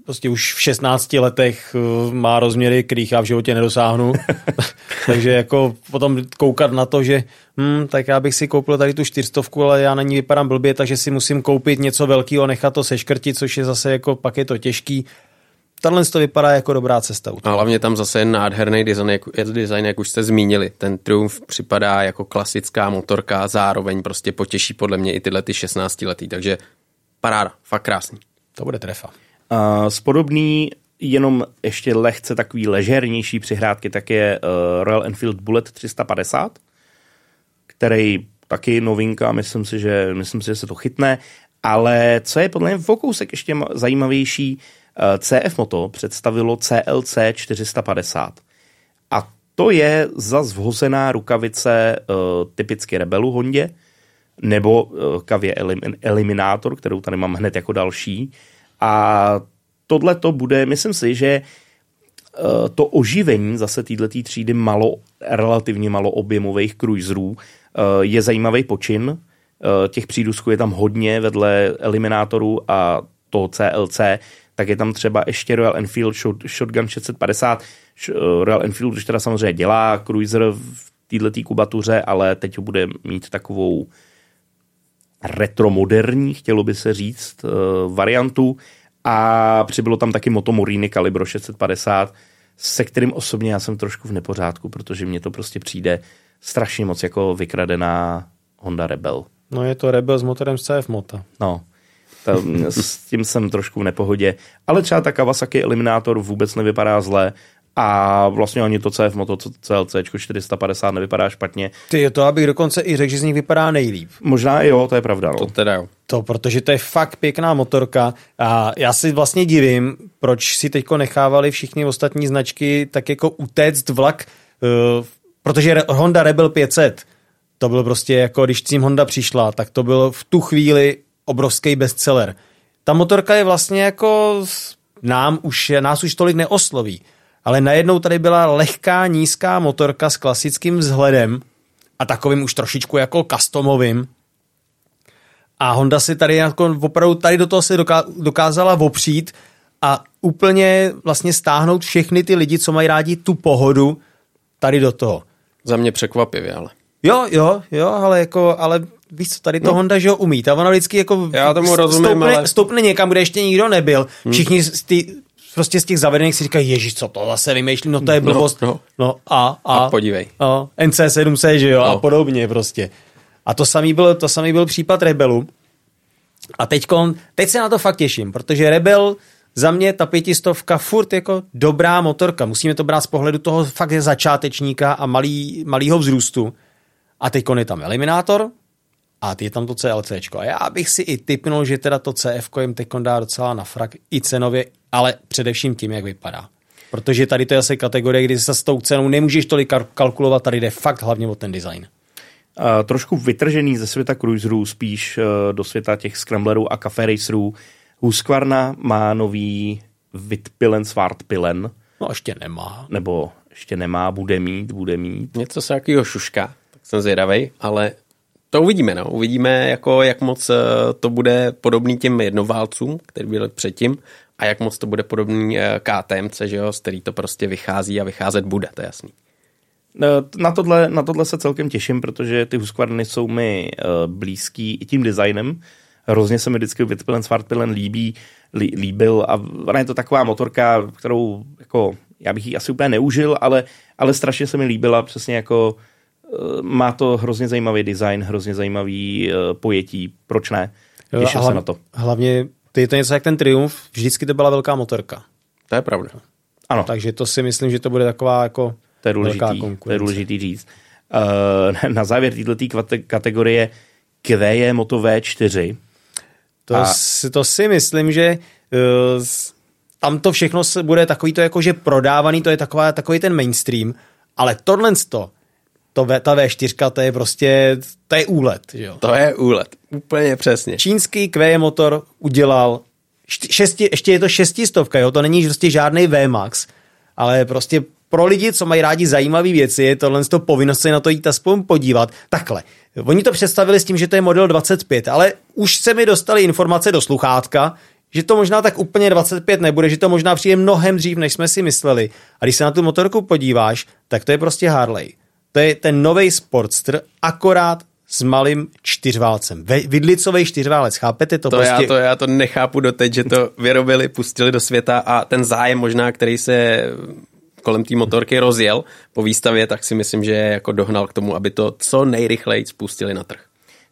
Speaker 2: prostě už v 16 letech eh, má rozměry, kterých já v životě nedosáhnu. Takže jako potom koukat na to, že hm, tak já bych si koupil tady tu čtyřstovku, ale já na ní vypadám blbě, takže si musím koupit něco velkého, nechat to seškrtit, což je zase jako pak je to těžký. Tahle to vypadá jako dobrá cesta.
Speaker 3: A hlavně tam zase je nádherný design, jak, design, jak už jste zmínili. Ten Triumph připadá jako klasická motorka, zároveň prostě potěší podle mě i tyhle ty 16 letý, takže paráda, fakt krásný.
Speaker 2: To bude trefa.
Speaker 1: Uh, spodobný jenom ještě lehce takový ležernější přihrádky, tak je uh, Royal Enfield Bullet 350, který taky novinka, myslím si, že, myslím si, že se to chytne, ale co je podle mě v kousek ještě zajímavější, uh, CF Moto představilo CLC 450. A to je zas vhozená rukavice uh, typicky Rebelu Hondě, nebo uh, kavě Elim, Eliminator, kterou tady mám hned jako další. A tohle to bude, myslím si, že eh, to oživení zase této třídy malo, relativně malo objemových cruiserů eh, je zajímavý počin. Eh, těch přídusků je tam hodně vedle eliminátorů a toho CLC, tak je tam třeba ještě Royal Enfield Shotgun 650. Royal Enfield už teda samozřejmě dělá cruiser v této kubatuře, ale teď bude mít takovou retromoderní, chtělo by se říct, variantu, a přibylo tam taky Motomorini Calibro 650, se kterým osobně já jsem trošku v nepořádku, protože mně to prostě přijde strašně moc jako vykradená Honda Rebel.
Speaker 2: No je to Rebel s motorem z CF Mota.
Speaker 1: No, to, s tím jsem trošku v nepohodě. Ale třeba ta Kawasaki Eliminator vůbec nevypadá zle a vlastně ani to CF Moto CLC 450 nevypadá špatně.
Speaker 2: Ty, to abych dokonce i řekl, že z nich vypadá nejlíp.
Speaker 1: Možná jo, to je pravda. No.
Speaker 3: To teda jo.
Speaker 2: To, protože to je fakt pěkná motorka a já si vlastně divím, proč si teďko nechávali všichni ostatní značky tak jako utéct vlak, uh, protože Honda Rebel 500, to bylo prostě jako, když tím Honda přišla, tak to byl v tu chvíli obrovský bestseller. Ta motorka je vlastně jako nám už, nás už tolik neosloví ale najednou tady byla lehká nízká motorka s klasickým vzhledem a takovým už trošičku jako customovým. A Honda si tady jako opravdu tady do toho se dokázala opřít a úplně vlastně stáhnout všechny ty lidi, co mají rádi tu pohodu, tady do toho.
Speaker 3: Za mě překvapivě, ale.
Speaker 2: Jo, jo, jo, ale jako, ale víš co, tady to no. Honda, že ho umí. Ta ona vždycky jako
Speaker 3: Já tomu rozumím,
Speaker 2: stoupne,
Speaker 3: ale...
Speaker 2: stoupne někam, kde ještě nikdo nebyl. Hmm. Všichni ty prostě z těch zavedených si říkají, ježiš, co to zase vymýšlí, no to je no, blbost. No, no. no a, a,
Speaker 3: a, podívej.
Speaker 2: No, NC7C, že jo, no. a podobně prostě. A to samý byl, to samý byl případ Rebelu. A teďkon, teď se na to fakt těším, protože Rebel za mě ta pětistovka furt jako dobrá motorka. Musíme to brát z pohledu toho fakt začátečníka a malý, malýho vzrůstu. A teď je tam eliminátor, a je tam to CLC. A já bych si i typnul, že teda to CF jim teď dá docela na frak i cenově, ale především tím, jak vypadá. Protože tady to je asi kategorie, kdy se s tou cenou nemůžeš tolik kalkulovat, tady jde fakt hlavně o ten design.
Speaker 1: Uh, trošku vytržený ze světa cruiserů, spíš uh, do světa těch scramblerů a cafe racerů. Husqvarna má nový Vitpilen Svartpilen.
Speaker 2: No ještě nemá.
Speaker 1: Nebo ještě nemá, bude mít, bude mít.
Speaker 3: Něco se jakýho šuška, tak jsem zvědavej, ale to uvidíme, no. Uvidíme, jako, jak moc eh, to bude podobný těm jednoválcům, který byli předtím, a jak moc to bude podobný eh, KTMC, že jo, z který to prostě vychází a vycházet bude, to je jasný.
Speaker 1: Na tohle, na tohle se celkem těším, protože ty Husqvarny jsou mi uh, blízký i tím designem. Hrozně se mi vždycky Whitpilen Svartpilen líbí, lí, líbil a ona je to taková motorka, kterou jako, já bych ji asi úplně neužil, ale, ale strašně se mi líbila přesně jako uh, má to hrozně zajímavý design, hrozně zajímavý uh, pojetí, proč ne? Těším se na to.
Speaker 2: Hlavně to je to něco jak ten Triumph, vždycky to byla velká motorka.
Speaker 3: To je pravda.
Speaker 2: Ano. Takže to si myslím, že to bude taková jako
Speaker 1: to je důležitý, to je důležitý říct. Uh, na závěr této kategorie QE Moto V4.
Speaker 2: To, a... si, to si myslím, že uh, tam to všechno se bude takový to jako, že prodávaný, to je taková, takový ten mainstream, ale tohle to, to v, ta V4, to je prostě, to je úlet. Jo.
Speaker 3: To je úlet, úplně přesně.
Speaker 2: Čínský QE motor udělal, šesti, ještě je to šestistovka, jo, to není prostě žádný VMAX, ale prostě pro lidi, co mají rádi zajímavé věci, je tohle to povinnost se na to jít aspoň podívat. Takhle, oni to představili s tím, že to je model 25, ale už se mi dostali informace do sluchátka, že to možná tak úplně 25 nebude, že to možná přijde mnohem dřív, než jsme si mysleli. A když se na tu motorku podíváš, tak to je prostě Harley. To je ten nový Sportster, akorát s malým čtyřválcem. Vidlicový čtyřválec, chápete to?
Speaker 3: To, prostě... já, to já to nechápu doteď, že to vyrobili, pustili do světa a ten zájem možná, který se kolem té motorky rozjel po výstavě, tak si myslím, že jako dohnal k tomu, aby to co nejrychleji spustili na trh.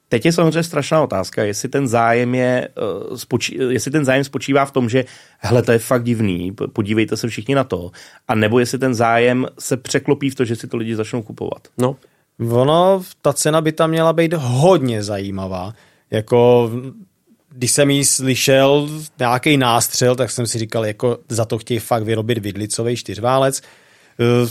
Speaker 1: Teď je samozřejmě strašná otázka, jestli ten zájem je, eh, spočí, jestli ten zájem spočívá v tom, že hele, to je fakt divný, podívejte se všichni na to, a nebo jestli ten zájem se překlopí v to, že si to lidi začnou kupovat.
Speaker 2: No, ono, ta cena by tam měla být hodně zajímavá. Jako když jsem jí slyšel nějaký nástřel, tak jsem si říkal, jako za to chtějí fakt vyrobit vidlicový čtyřválec. Eh,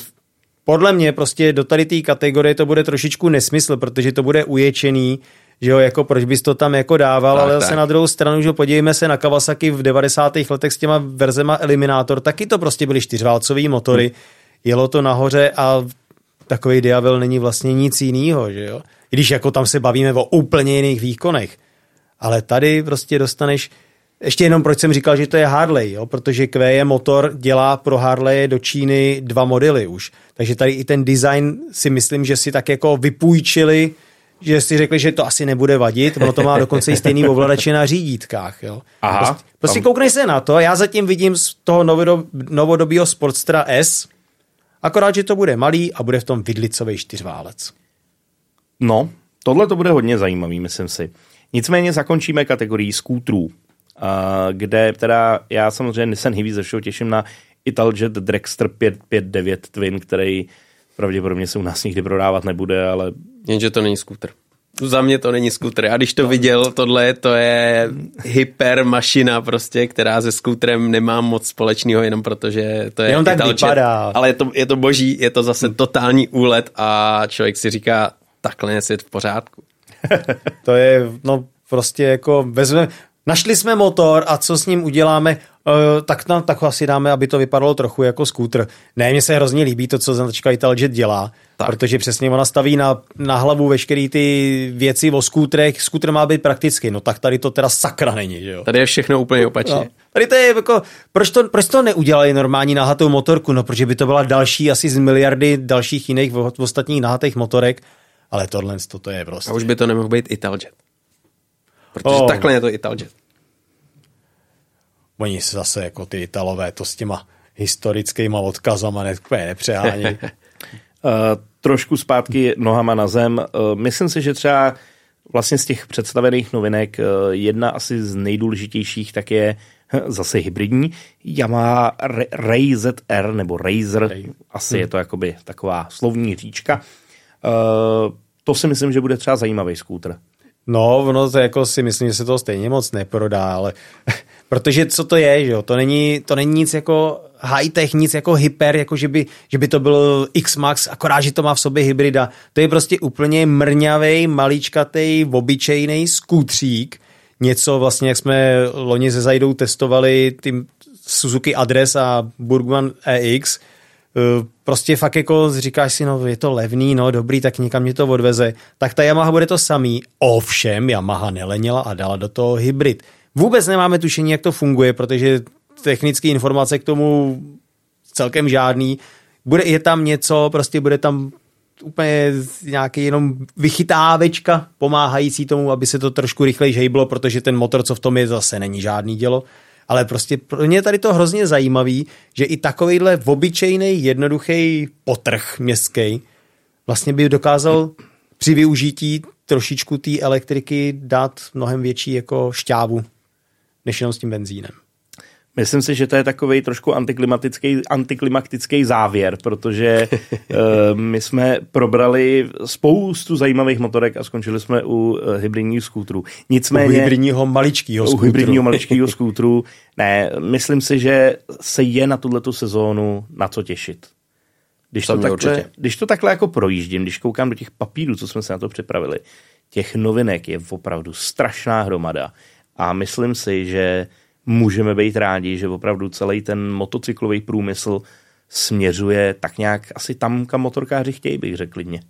Speaker 2: podle mě prostě do tady té kategorie to bude trošičku nesmysl, protože to bude uječený, že jo, jako proč bys to tam jako dával, tak, ale zase na druhou stranu, že podívejme se na Kawasaki v 90. letech s těma verzema Eliminator, taky to prostě byly čtyřválcové motory, hmm. jelo to nahoře a takový Diavel není vlastně nic jiného, že jo. I když jako tam se bavíme o úplně jiných výkonech ale tady prostě dostaneš ještě jenom proč jsem říkal, že to je Harley, jo? protože QE motor dělá pro Harley do Číny dva modely už. Takže tady i ten design si myslím, že si tak jako vypůjčili, že si řekli, že to asi nebude vadit, ono to má dokonce i stejný ovladače na řídítkách. Jo?
Speaker 1: Aha,
Speaker 2: prostě, prostě kouknej se na to, já zatím vidím z toho novodob, novodobího Sportstra S, akorát, že to bude malý a bude v tom vidlicový čtyřválec.
Speaker 1: No, tohle to bude hodně zajímavý, myslím si. Nicméně zakončíme kategorii skútrů, kde teda já samozřejmě se nejvíc ze všeho těším na Italjet Dragster 559 Twin, který pravděpodobně se u nás nikdy prodávat nebude, ale...
Speaker 3: Jenže to není skútr. Za mě to není skútr. A když to no. viděl, tohle to je hyper mašina prostě, která se skútrem nemá moc společného, jenom protože to je
Speaker 2: Jenom tak vypadá.
Speaker 3: Ale je to, je to boží, je to zase totální úlet a člověk si říká, takhle je svět v pořádku.
Speaker 2: to je, no prostě jako vezme, našli jsme motor a co s ním uděláme, tak, tam, tak asi dáme, aby to vypadalo trochu jako skútr. Ne, mně se hrozně líbí to, co značka Italjet dělá, tak. protože přesně ona staví na, na hlavu veškeré ty věci o skútrech. Skútr má být prakticky, no tak tady to teda sakra není, že jo.
Speaker 3: Tady je všechno úplně opačně. No.
Speaker 2: Tady to je jako, proč to, proč to neudělali normální nahatou motorku? No, protože by to byla další asi z miliardy dalších jiných v, v ostatních nahatých motorek ale tohle to je prostě.
Speaker 3: A už by to nemohl být Italjet. Protože oh. takhle je to Italjet.
Speaker 2: Oni se zase jako ty Italové to s těma historickýma odkazama nepřehání. uh,
Speaker 1: trošku zpátky nohama na zem. Uh, myslím si, že třeba vlastně z těch představených novinek uh, jedna asi z nejdůležitějších tak je zase hybridní Yamaha Ray ZR nebo Razer, Ray. asi hmm. je to jakoby taková slovní říčka. Uh, to si myslím, že bude třeba zajímavý skútr.
Speaker 2: No, ono to jako si myslím, že se to stejně moc neprodá, ale protože co to je, že jo? To není, to není nic jako high-tech, nic jako hyper, jako že by, že by to byl X-Max, akorát, že to má v sobě hybrida. To je prostě úplně mrňavej, maličkatej, obyčejný skútřík. Něco vlastně, jak jsme loni ze Zajdou testovali tím Suzuki Adres a Burgman EX, Eh, prostě fakt jako říkáš si, no je to levný, no dobrý, tak někam mě to odveze, tak ta Yamaha bude to samý. Ovšem, Yamaha nelenila a dala do toho hybrid. Vůbec nemáme tušení, jak to funguje, protože technické informace k tomu celkem žádný. bude, je tam něco, prostě bude tam úplně nějaký jenom vychytávečka pomáhající tomu, aby se to trošku rychleji hejblo, protože ten motor, co v tom je, zase není žádný dělo. Ale prostě pro mě je tady to hrozně zajímavý, že i takovýhle obyčejný, jednoduchý potrh městský vlastně by dokázal při využití trošičku té elektriky dát mnohem větší jako šťávu, než jenom s tím benzínem.
Speaker 1: Myslím si, že to je takový trošku antiklimatický, antiklimatický závěr, protože uh, my jsme probrali spoustu zajímavých motorek a skončili jsme u uh, hybridních skútrů.
Speaker 2: Nicméně, u hybridního maličkého skútru.
Speaker 1: U hybridního maličkého skútru. Ne, myslím si, že se je na tuto sezónu na co těšit. Když to, takhle, když to takhle jako projíždím, když koukám do těch papírů, co jsme se na to připravili, těch novinek je opravdu strašná hromada. A myslím si, že můžeme být rádi, že opravdu celý ten motocyklový průmysl směřuje tak nějak asi tam, kam motorkáři chtějí, bych řekl klidně.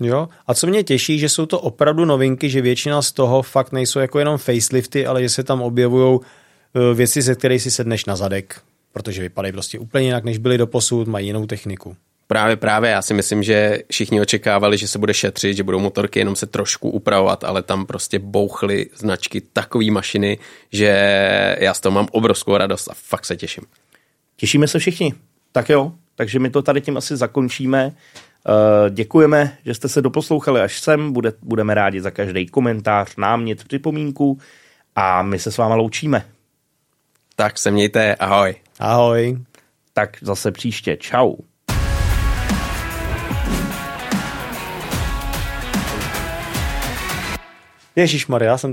Speaker 2: Jo, a co mě těší, že jsou to opravdu novinky, že většina z toho fakt nejsou jako jenom facelifty, ale že se tam objevují e, věci, ze kterých si sedneš na zadek, protože vypadají prostě úplně jinak, než byly do posud, mají jinou techniku.
Speaker 3: Právě, právě. Já si myslím, že všichni očekávali, že se bude šetřit, že budou motorky jenom se trošku upravovat, ale tam prostě bouchly značky takové mašiny, že já z toho mám obrovskou radost a fakt se těším.
Speaker 1: Těšíme se všichni. Tak jo, takže my to tady tím asi zakončíme. Uh, děkujeme, že jste se doposlouchali až sem. Bude, budeme rádi za každý komentář, námět, připomínku a my se s váma loučíme.
Speaker 3: Tak se mějte, ahoj.
Speaker 2: Ahoj.
Speaker 1: Tak zase příště, čau.
Speaker 2: Ježíš Maria, jsem